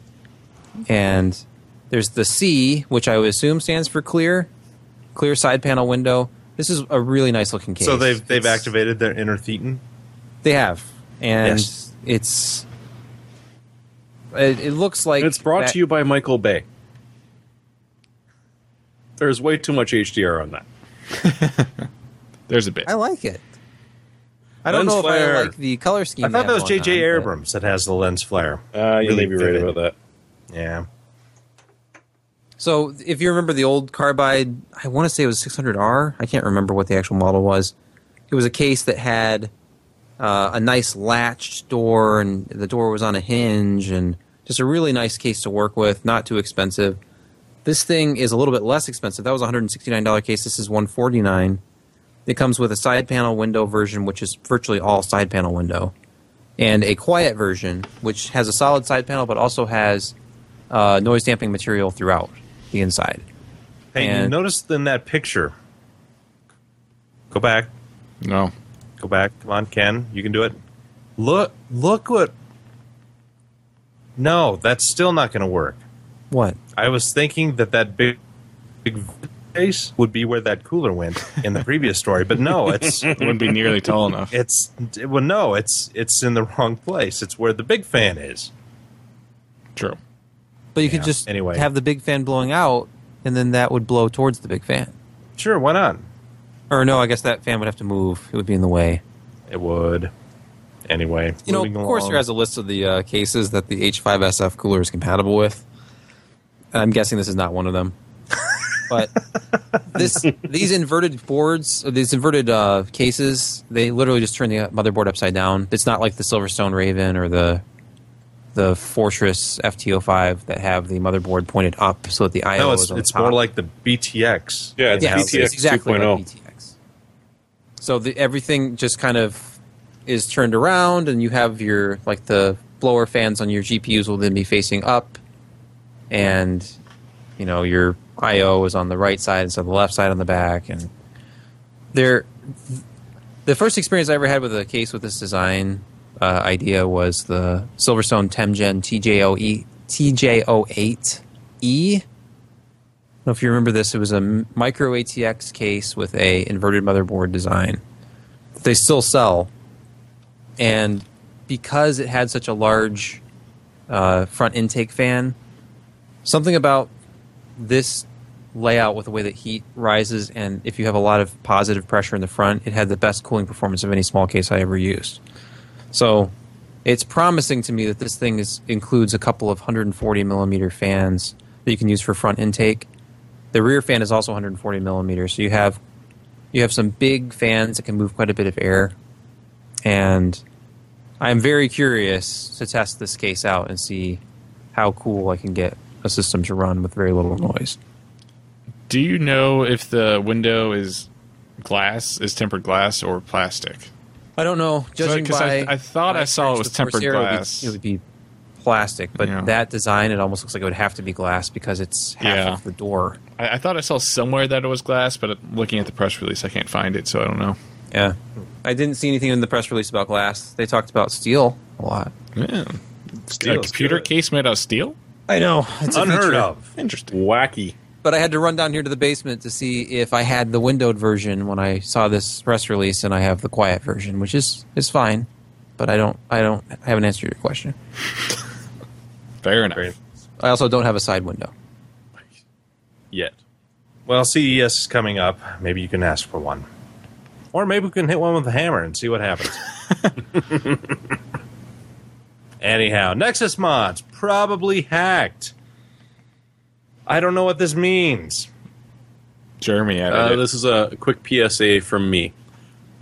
Speaker 5: and there's the C, which I would assume stands for clear, clear side panel window. This is a really nice looking case.
Speaker 2: so they've they've
Speaker 5: It's-
Speaker 2: activated their inner thetan.
Speaker 5: They have, and
Speaker 2: Yes.
Speaker 5: it's. It, it looks like
Speaker 3: And it's brought
Speaker 5: that-
Speaker 3: to you by Michael Bay. There's way too much HDR on that. *laughs*
Speaker 6: There's a bit.
Speaker 5: I like it. I don't
Speaker 2: Lens
Speaker 5: know if. I like the color scheme.
Speaker 2: I thought
Speaker 5: they
Speaker 2: that was J.J.
Speaker 5: going on, but-
Speaker 2: Abrams that has the lens flare.
Speaker 3: Uh, you
Speaker 2: Really
Speaker 3: may be right about that.
Speaker 2: Yeah.
Speaker 5: So, if you remember the old carbide, I want to say it was 600R. I can't remember what the actual model was. It was a case that had uh, a nice latched door, and the door was on a hinge, and just a really nice case to work with. Not too expensive. This thing is a little bit less expensive. That was a $169 case. This is 149 It comes with a side panel window version, which is virtually all side panel window, and a quiet version, which has a solid side panel but also has uh, noise damping material throughout the inside.
Speaker 2: Hey, you
Speaker 5: And-
Speaker 2: noticed in that picture? Go back.
Speaker 6: No.
Speaker 2: Go back. Come on, Ken. You can do it. Look, look what. No, that's still not going to work.
Speaker 5: What?
Speaker 2: I was thinking that that big, big face would be where that cooler went in the previous story, but no, *laughs* it's
Speaker 6: It wouldn't be nearly tall enough.
Speaker 2: it's well, no, it's it's in the wrong place. It's where the big fan is.
Speaker 6: True.
Speaker 5: But you
Speaker 2: Yeah,
Speaker 5: could just
Speaker 2: anyway.
Speaker 5: have the big fan blowing out, and then that would blow towards the big fan.
Speaker 2: Sure, why not?
Speaker 5: Or no, I guess that fan would have to move. It would be in the way.
Speaker 2: It would. Anyway,
Speaker 5: You know,
Speaker 2: moving
Speaker 5: Corsair
Speaker 2: along.
Speaker 5: has a list of the uh, cases that the H5SF cooler is compatible with. I'm guessing this is not one of them. *laughs* But this these inverted boards, these inverted uh, cases, they literally just turn the motherboard upside down. It's not like the Silverstone Raven or the the Fortress FT05 that have the motherboard pointed up so that the IO
Speaker 2: No,
Speaker 5: is
Speaker 2: it's
Speaker 5: on the
Speaker 2: it's
Speaker 5: top.
Speaker 2: more like the BTX.
Speaker 3: Yeah, it's
Speaker 5: Yeah,
Speaker 3: BTX
Speaker 5: it's exactly
Speaker 3: 2.0.
Speaker 5: like BTX. So the, everything just kind of is turned around, and you have your like the blower fans on your GPUs will then be facing up, and you know your I/O is on the right side instead of the left side on the back, and there. The first experience I ever had with a case with this design uh, idea was the Silverstone Temjin TJ08 TJ08E. Know if you remember this. It was a micro ATX case with a inverted motherboard design. They still sell, and because it had such a large uh, front intake fan, something about this layout with the way that heat rises, and if you have a lot of positive pressure in the front, it had the best cooling performance of any small case I ever used. So it's promising to me that this thing is, includes a couple of 140 millimeter fans that you can use for front intake. The rear fan is also 140 millimeters, so you have you have some big fans that can move quite a bit of air. And I'm very curious to test this case out and see how cool I can get a system to run with very little noise.
Speaker 6: Do you know if the window is glass, is tempered glass, or plastic?
Speaker 5: I don't know. Judging
Speaker 6: I-
Speaker 5: by,
Speaker 6: I thought I saw it was tempered
Speaker 5: it would be-
Speaker 6: glass.
Speaker 5: It would be, plastic, but
Speaker 6: Yeah.
Speaker 5: that design it almost looks like it would have to be glass because it's half
Speaker 6: Yeah.
Speaker 5: of the door.
Speaker 6: I, I thought I saw somewhere that it was glass, but looking at the press release, I can't find it, so I don't know.
Speaker 5: Yeah, I didn't see anything in the press release about glass. They talked about steel a lot.
Speaker 6: Yeah.
Speaker 2: Steel's
Speaker 6: a computer
Speaker 2: good.
Speaker 6: case made out of steel?
Speaker 5: I know it's
Speaker 2: Unheard of.
Speaker 6: Interesting.
Speaker 3: Wacky.
Speaker 5: But I had to run down here to the basement to see if I had the windowed version when I saw this press release, and I have the quiet version, which is is fine. But I don't, I don't, I haven't answered your question. *laughs*
Speaker 6: Fair enough.
Speaker 2: Great.
Speaker 5: I also don't have a side window.
Speaker 3: Yet.
Speaker 2: Well, CES is coming up. Maybe you can ask for one. Or maybe we can hit one with a hammer and see what happens. *laughs* Anyhow, Nexus mods probably hacked. I don't know what this means.
Speaker 6: Jeremy
Speaker 3: Uh, this is a quick PSA from me.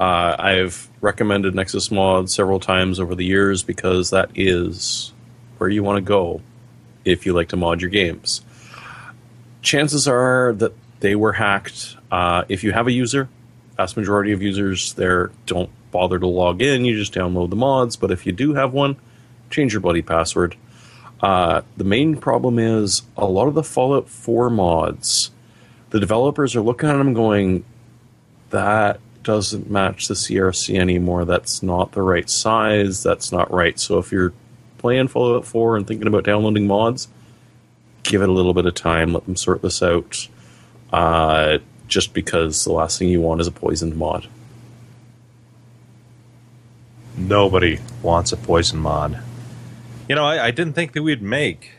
Speaker 3: Uh, I've recommended Nexus Mod several times over the years because that is where you want to go if you like to mod your games. Chances are that they were hacked. Uh, if you have a user, vast majority of users there don't bother to log in. You just download the mods. But if you do have one, change your bloody password. Uh, the main problem is a lot of the Fallout 4 mods the developers are looking at them going, that doesn't match the CRC anymore. That's not the right size. That's not right. So if you're playing Fallout 4 and thinking about downloading mods, give it a little bit of time. Let them sort this out. Uh, just because the last thing you want is a poisoned mod.
Speaker 2: Nobody wants a poison mod. You know, I, I didn't think that we'd make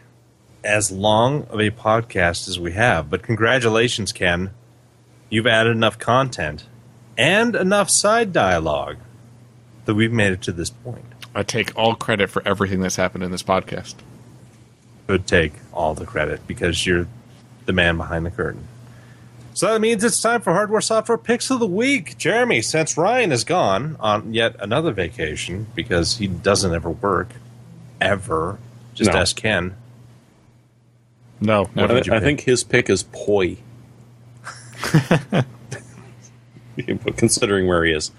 Speaker 2: as long of a podcast as we have, but congratulations, Ken. You've added enough content and enough side dialogue that we've made it to this point.
Speaker 6: I take all credit for everything that's happened in this podcast.
Speaker 2: Could take all the credit because you're the man behind the curtain. So that means it's time for hardware software picks of the week. Jeremy, since Ryan is gone on yet another vacation because he doesn't ever work, ever, just
Speaker 3: No.
Speaker 2: ask Ken.
Speaker 6: No,
Speaker 2: What
Speaker 6: never.
Speaker 2: did you
Speaker 3: I think his pick is Poi. *laughs* *laughs* Considering where he is.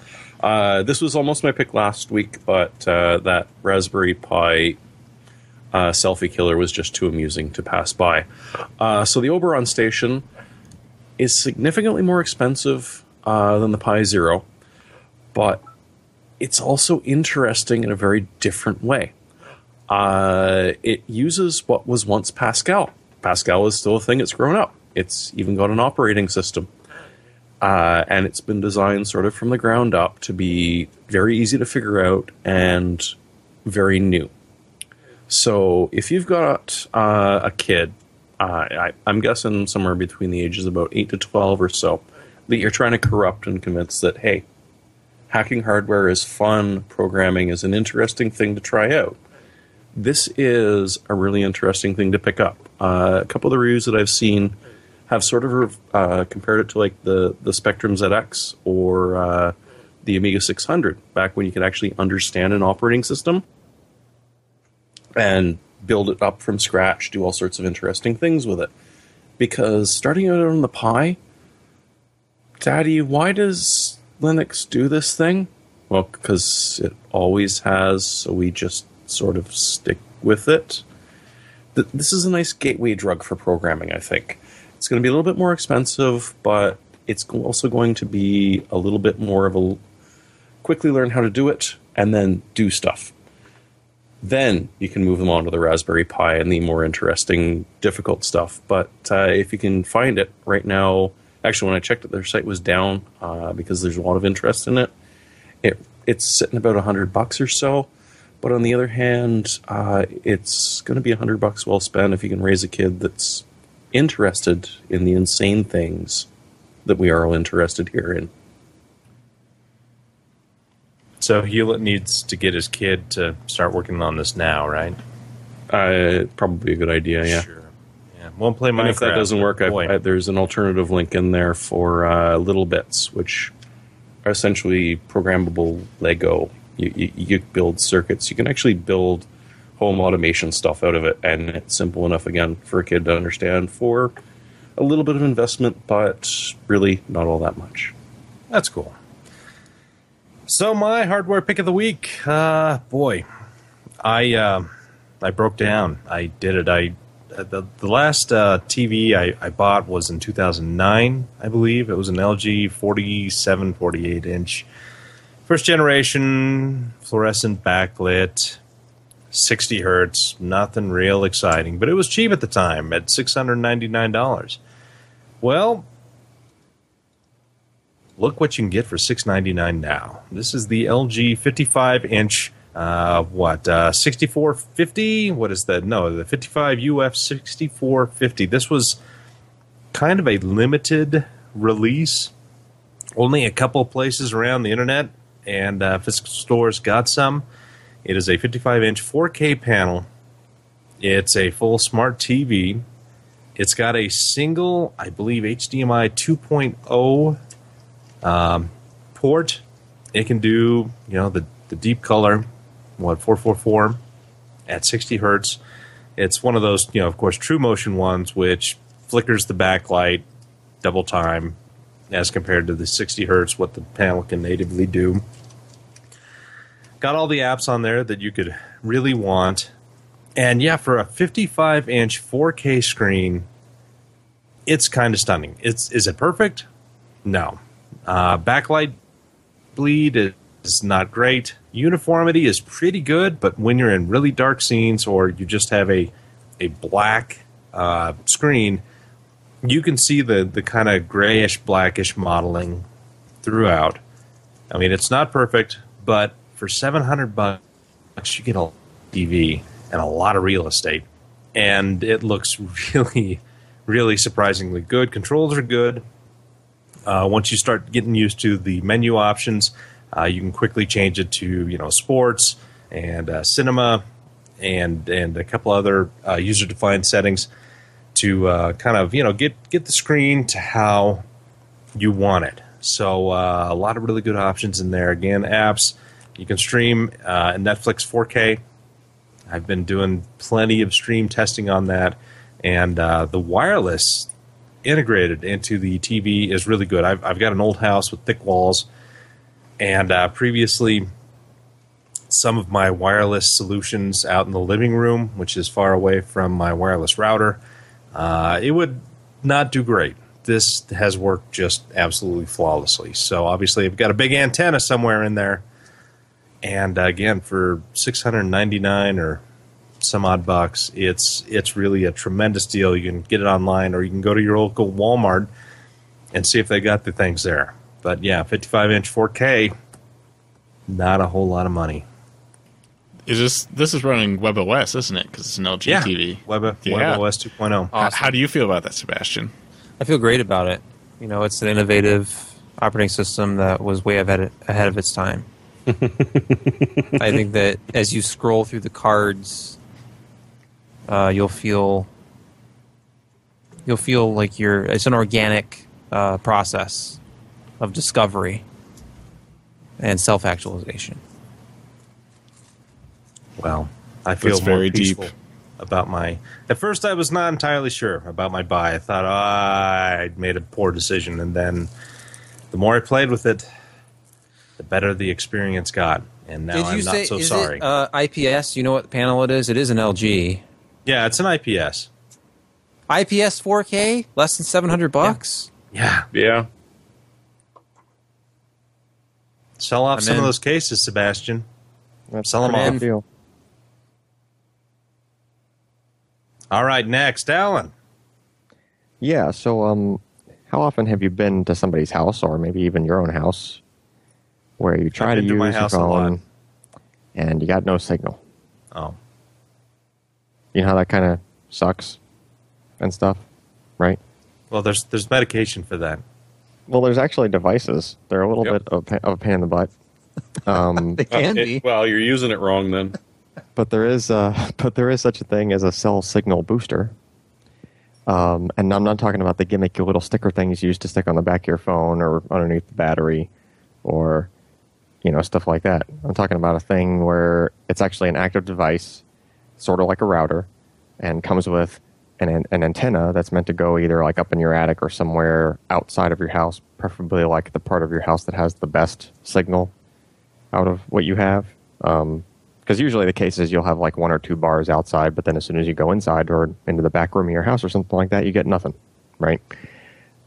Speaker 3: Uh, this was almost my pick last week, but uh, that Raspberry Pi uh, selfie killer was just too amusing to pass by. Uh, so the Oberon station is significantly more expensive uh, than the Pi Zero, but it's also interesting in a very different way. Uh, it uses what was once Pascal. Pascal is still a thing. It's grown up. It's even got an operating system. Uh, and it's been designed sort of from the ground up to be very easy to figure out and very new. So if you've got uh, a kid, uh, I, I'm guessing somewhere between the ages about 8 to 12 or so, that you're trying to corrupt and convince that, hey, hacking hardware is fun, programming is an interesting thing to try out. This is a really interesting thing to pick up. Uh, a couple of the reviews that I've seen have sort of uh, compared it to like the, the Spectrum ZX or uh, the Amiga 600, back when you could actually understand an operating system and build it up from scratch, do all sorts of interesting things with it. Because starting out on the Pi, Daddy, why does Linux do this thing? Well, because it always has, so we just sort of stick with it. Th- This is a nice gateway drug for programming, I think. It's going to be a little bit more expensive, but it's also going to be a little bit more of a quickly learn how to do it and then do stuff. Then you can move them on to the Raspberry Pi and the more interesting, difficult stuff. But uh, if you can find it right now, actually, when I checked it, their site was down uh, because there's a lot of interest in it. It it's sitting about a hundred bucks or so. But on the other hand, uh, it's going to be a hundred bucks well spent if you can raise a kid that's interested in the insane things that we are all interested here in.
Speaker 2: So Hewlett needs to get his kid to start working on this now, right?
Speaker 3: Uh, probably a good idea, yeah.
Speaker 2: Sure. Yeah. Won't play Minecraft.
Speaker 3: And if that doesn't work, I've. I, there's an alternative link in there for uh, Little Bits, which are essentially programmable Lego. You, you, you build circuits. You can actually build home automation stuff out of it, and it's simple enough again for a kid to understand for a little bit of investment, but really not all that much.
Speaker 2: That's cool. So my hardware pick of the week, uh, boy, I uh, I broke down. I did it. I uh, the the last uh, TV I, I bought was in 2009, I believe. It was an LG 47, 48 inch, first generation fluorescent backlit, 60 hertz. Nothing real exciting, but it was cheap at the time at 699 dollars. Well, look what you can get for 699 now. This is the LG fifty five inch. Uh, what uh, sixty four fifty? What is that? No, the fifty five UF sixty four fifty. This was kind of a limited release. Only a couple places around the internet and uh, physical stores got some. It is a 55 inch 4K panel. It's a full smart TV. It's got a single, I believe, HDMI 2.0 um, port. It can do, you know, the, the deep color, what, 444 at 60 hertz. It's one of those, you know, of course, true motion ones, which flickers the backlight double time as compared to the 60 hertz, what the panel can natively do. Got all the apps on there that you could really want. And yeah, for a 55 inch 4K screen, it's kind of stunning. It's is it perfect? No. Uh, backlight bleed is not great. Uniformity is pretty good, but when you're in really dark scenes or you just have a a black uh, screen, you can see the the kind of grayish blackish modeling throughout. I mean, it's not perfect, but for 700 bucks, you get a TV and a lot of real estate, and it looks *laughs* really, really surprisingly good. Controls are good. Uh, once you start getting used to the menu options, uh, you can quickly change it to you know sports and uh, cinema and and a couple other uh, user defined settings to uh, kind of you know get get the screen to how you want it. So uh, a lot of really good options in there. Again, apps you can stream uh, Netflix 4K. I've been doing plenty of stream testing on that, and uh, the wireless integrated into the TV is really good. I've, I've got an old house with thick walls, and uh, previously, some of my wireless solutions out in the living room, which is far away from my wireless router, uh, it would not do great. This has worked just absolutely flawlessly. So obviously, I've got a big antenna somewhere in there, and uh, again, for six hundred ninety nine or some odd bucks, it's it's really a tremendous deal. You can get it online, or you can go to your local Walmart and see if they got the things there. But yeah, fifty five inch four K, not a whole lot of money.
Speaker 6: is this this is running WebOS, isn't it? Because it's an LG
Speaker 2: Yeah,
Speaker 6: TV.
Speaker 2: Web,
Speaker 6: Yeah.
Speaker 2: WebOS 2.0.
Speaker 6: How, how do you feel about that, Sebastian?
Speaker 5: I feel great about it. You know, it's an innovative operating system that was way ahead ahead of its time. *laughs* I think that as you scroll through the cards, uh, you'll feel you'll feel like you're. It's an organic uh, process of discovery and self actualization.
Speaker 2: Well, I feel
Speaker 6: That's
Speaker 2: more
Speaker 6: very deep.
Speaker 2: about my. At first, I was not entirely sure about my buy. I thought ah, I'd made a poor decision, and then the more I played with it, the better the experience got. And now I'm not so
Speaker 5: is
Speaker 2: sorry.
Speaker 5: it uh, IPS? You know what panel it is? It is an LG.
Speaker 2: yeah, it's an IPS.
Speaker 5: IPS 4K, less than 700 bucks.
Speaker 2: Yeah,
Speaker 3: Yeah.
Speaker 2: sell off
Speaker 5: I'm
Speaker 2: some of those cases, Sebastian.
Speaker 4: That's
Speaker 2: Sell 'em
Speaker 4: a pretty
Speaker 5: off.
Speaker 4: good deal.
Speaker 2: All right, next, Allyn.
Speaker 4: Yeah. So, um, how often have you been to somebody's house, or maybe even your own house, where you try to use
Speaker 2: my
Speaker 4: your
Speaker 2: house a
Speaker 4: phone and you got no signal?
Speaker 2: Oh,
Speaker 4: You know how that kind of sucks and stuff, right?
Speaker 2: well, there's there's medication for that.
Speaker 4: Well, there's actually devices. They're a little
Speaker 2: Yep.
Speaker 4: bit of, a of a pain in the butt. Um, *laughs*
Speaker 5: They can
Speaker 3: Uh,
Speaker 5: be.
Speaker 3: it- well, you're using it wrong then.
Speaker 4: but there is uh, but there is such a thing as a cell signal booster. Um, and I'm not talking about the gimmicky little sticker things you used to stick on the back of your phone or underneath the battery, or you know stuff like that. I'm talking about a thing where it's actually an active device, sort of like a router, and comes with an, an an antenna that's meant to go either like up in your attic or somewhere outside of your house, preferably like the part of your house that has the best signal out of what you have. Because usually the case is you'll have like one or two bars outside, but then as soon as you go inside or into the back room of your house or something like that, you get nothing, right?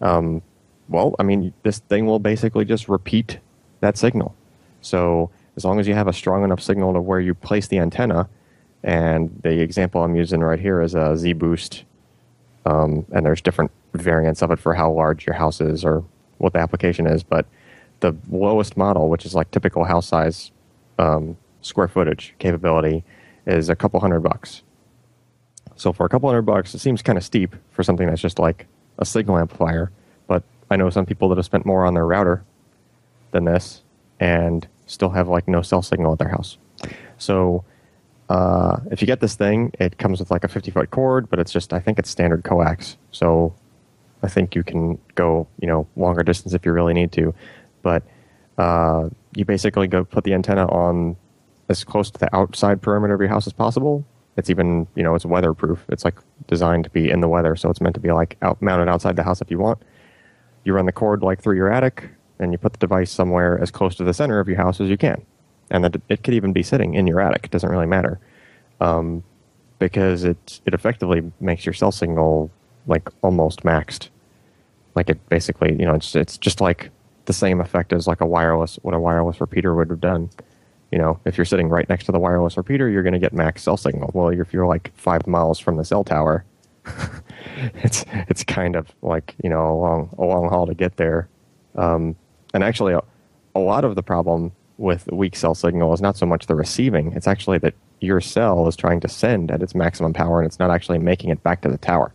Speaker 4: Um, well, I mean, this thing will basically just repeat that signal. So as long as you have a strong enough signal to where you place the antenna, and the example I'm using right here is a Z Boost, um, and there's different variants of it for how large your house is or what the application is, but the lowest model, which is like typical house size um, square footage capability, is a couple hundred bucks. So for a couple hundred bucks, it seems kind of steep for something that's just like a signal amplifier. But I know some people that have spent more on their router than this and still have like no cell signal at their house. So uh, if you get this thing, it comes with like a 50 foot cord, but it's just I think it's standard coax. So I think you can go you know longer distance if you really need to, but uh, you basically go put the antenna on as close to the outside perimeter of your house as possible. It's even you know it's weatherproof. It's like designed to be in the weather, so it's meant to be like out, mounted outside the house if you want. You run the cord like through your attic, and you put the device somewhere as close to the center of your house as you can. And that it could even be sitting in your attic. It doesn't really matter um, because it it effectively makes your cell signal like almost maxed. Like it basically, you know, it's it's just like the same effect as like a wireless what a wireless repeater would have done. You know, if you're sitting right next to the wireless repeater, you're going to get max cell signal. Well, if you're like five miles from the cell tower, *laughs* it's it's kind of like you know a long a long haul to get there. Um, and actually, a, a lot of the problem with weak cell signal is not so much the receiving; it's actually that your cell is trying to send at its maximum power, and it's not actually making it back to the tower.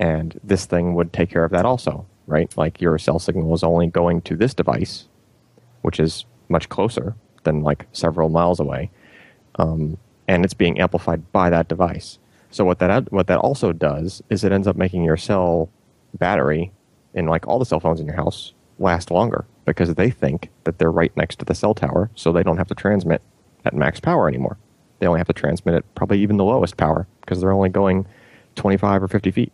Speaker 4: And this thing would take care of that also, right? Like your cell signal is only going to this device, which is much closer than like several miles away, um, and it's being amplified by that device. So what that what that also does is it ends up making your cell battery in like all the cell phones in your house last longer because they think that they're right next to the cell tower, so they don't have to transmit at max power anymore. They only have to transmit at probably even the lowest power because they're only going 25 or 50 feet,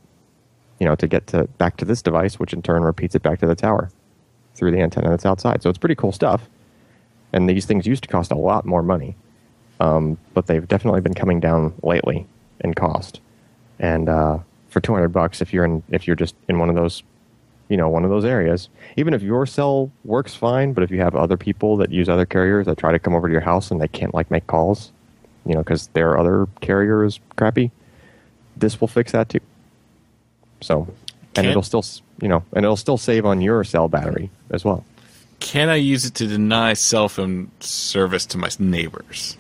Speaker 4: you know, to get to back to this device, which in turn repeats it back to the tower through the antenna that's outside. So it's pretty cool stuff. And these things used to cost a lot more money, um, but they've definitely been coming down lately in cost. And uh, for 200 bucks, if you're in, if you're just in one of those, you know, one of those areas, even if your cell works fine, but if you have other people that use other carriers that try to come over to your house and they can't like make calls, you know, because their other carrier is crappy, this will fix that too. So, and
Speaker 6: Can-
Speaker 4: it'll still, you know, and it'll still save on your cell battery as well.
Speaker 6: Can I use it to deny cell phone service to my neighbors?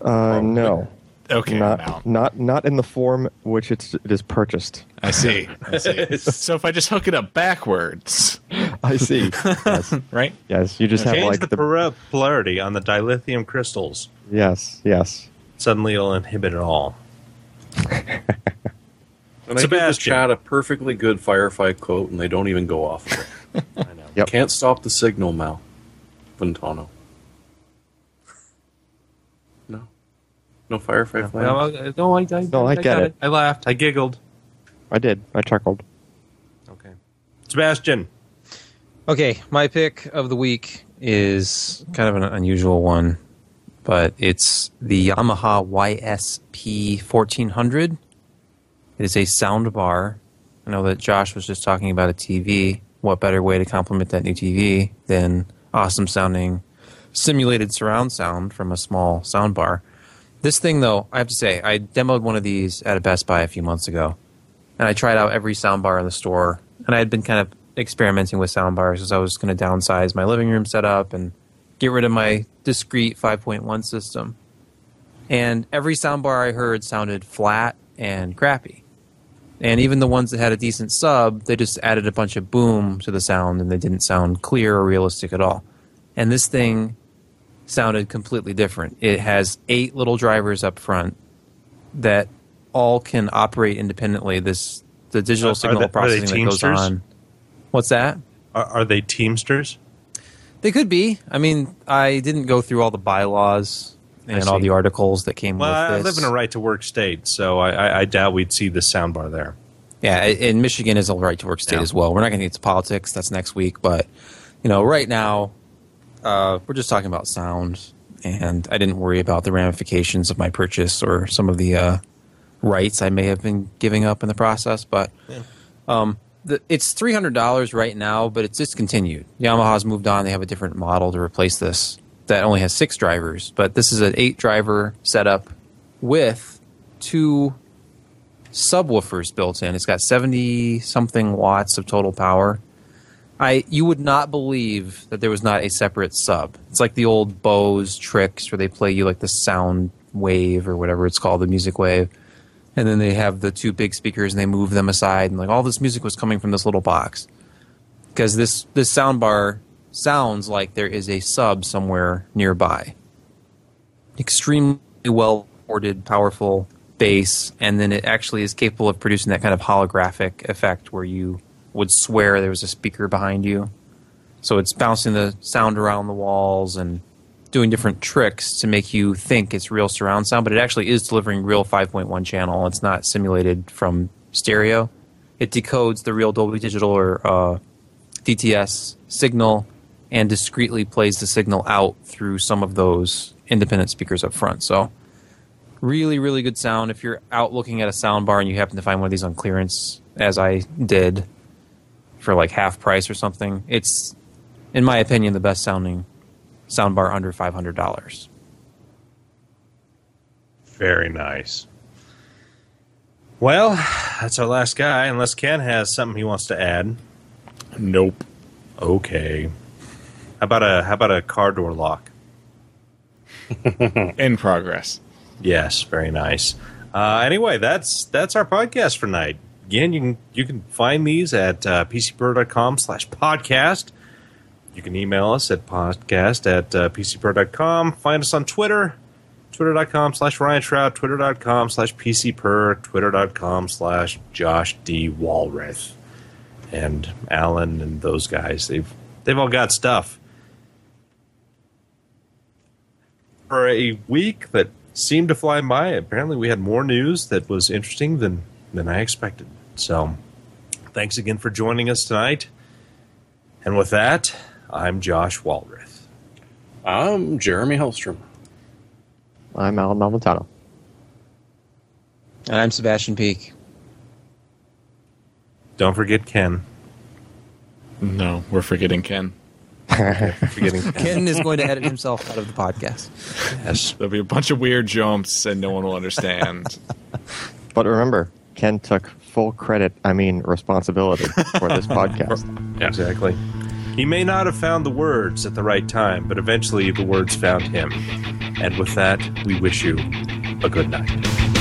Speaker 4: Uh, no,
Speaker 6: Okay,
Speaker 4: not not not in the form which it's, it is purchased.
Speaker 6: I see. *laughs* I see. so if I just hook it up backwards, *laughs*
Speaker 4: I see. yes, *laughs*
Speaker 6: right?
Speaker 4: yes. You just have
Speaker 2: Change
Speaker 4: like
Speaker 2: the,
Speaker 4: the,
Speaker 2: polarity on the dilithium crystals.
Speaker 4: yes, yes.
Speaker 2: Suddenly it'll inhibit it all.
Speaker 3: And I give the
Speaker 2: Sebastian.
Speaker 3: chat a perfectly good Firefly quote, and they don't even go off. of.
Speaker 2: I know.
Speaker 4: Yep.
Speaker 3: Can't stop the signal, Mal. Ventano. No. No firefight flames.
Speaker 7: No, I- no, I, I,
Speaker 4: No, I get
Speaker 7: got
Speaker 4: it.
Speaker 7: I laughed.
Speaker 2: I giggled.
Speaker 4: I did. I chuckled.
Speaker 2: Okay. Sebastian.
Speaker 5: Okay, my pick of the week is kind of an unusual one, but it's the Yamaha YSP 1400. It is a sound bar. I know that Josh was just talking about a TV. What better way to complement that new TV than awesome sounding simulated surround sound from a small sound bar? This thing, though, I have to say, I demoed one of these at a Best Buy a few months ago, and I tried out every soundbar in the store. And I had been kind of experimenting with soundbars as I was going to downsize my living room setup and get rid of my discrete 5.1 system. And every soundbar I heard sounded flat and crappy. And even the ones that had a decent sub, they just added a bunch of boom to the sound and they didn't sound clear or realistic at all. And this thing sounded completely different. It has eight little drivers up front that all can operate independently. This the digital signal
Speaker 2: they-
Speaker 5: processing that goes on. What's that?
Speaker 2: Are, are they Teamsters?
Speaker 5: They could be. I mean, I didn't go through all the bylaws and all the articles that came
Speaker 2: Well, I
Speaker 5: with this.
Speaker 2: live in a right to work state, so I, I, I doubt we'd see the soundbar there.
Speaker 5: Yeah, and Michigan is a right to work state
Speaker 2: Yeah.
Speaker 5: as well. We're not going to get to politics. That's next week. But, you know, right now, uh, we're just talking about sound. And I didn't worry about the ramifications of my purchase or some of the uh, rights I may have been giving up in the process. But um, the, it's $300 right now, but it's discontinued. Yamaha's moved on. They have a different model to replace this that only has six drivers. But this is an eight driver setup with two subwoofers built in. It's got 70 something watts of total power. I you would not believe that there was not a separate sub. It's like the old Bose tricks where they play you like the sound wave or whatever it's called, the music wave. And then they have the two big speakers and they move them aside and like all this music was coming from this little box. Because this this sound bar sounds like there is a sub somewhere nearby. Extremely well ported, powerful bass, and then it actually is capable of producing that kind of holographic effect where you would swear there was a speaker behind you. So it's bouncing the sound around the walls and doing different tricks to make you think it's real surround sound, but it actually is delivering real 5.1 channel. It's not simulated from stereo. It decodes the real Dolby Digital or uh, DTS signal and discreetly plays the signal out through some of those independent speakers up front. So really, really good sound. If you're out looking at a sound bar and you happen to find one of these on clearance, as I did for like half price or something, it's, in my opinion, the best sounding sound bar under $500.
Speaker 2: Very nice. Well, that's our last guy, unless Ken has something he wants to add.
Speaker 6: Nope.
Speaker 2: Okay. How about a how about a car door lock? *laughs*
Speaker 6: In progress.
Speaker 2: Yes, very nice. Uh, anyway, that's that's our podcast for tonight. Again, you can you can find these at uh, pcper.com slash podcast. You can email us at podcast at uh, pcper.com. Find us on Twitter, twitter.com slash Ryan Shrout, twitter.com slash pcper, twitter.com slash Josh D. Walrath. And Allyn and those guys, they've they've all got stuff. for a week that seemed to fly by. Apparently, we had more news that was interesting than than I expected. So, thanks again for joining us tonight. And with that, I'm Josh Walrath.
Speaker 3: I'm Jeremy Hellstrom.
Speaker 4: I'm Allyn Malventano.
Speaker 5: And I'm Sebastian Peak.
Speaker 2: Don't forget Ken.
Speaker 6: No, we're forgetting Ken. *laughs*
Speaker 2: Forgetting Ken.
Speaker 5: Ken is going to edit himself out of the podcast.
Speaker 2: Yes.
Speaker 6: There'll be a bunch of weird jumps and no one will understand.
Speaker 4: But remember, Ken took full credit, I mean responsibility, for this *laughs* podcast.
Speaker 2: Yeah. Exactly. He may not have found the words at the right time, but eventually the words found him. And with that, we wish you a good night.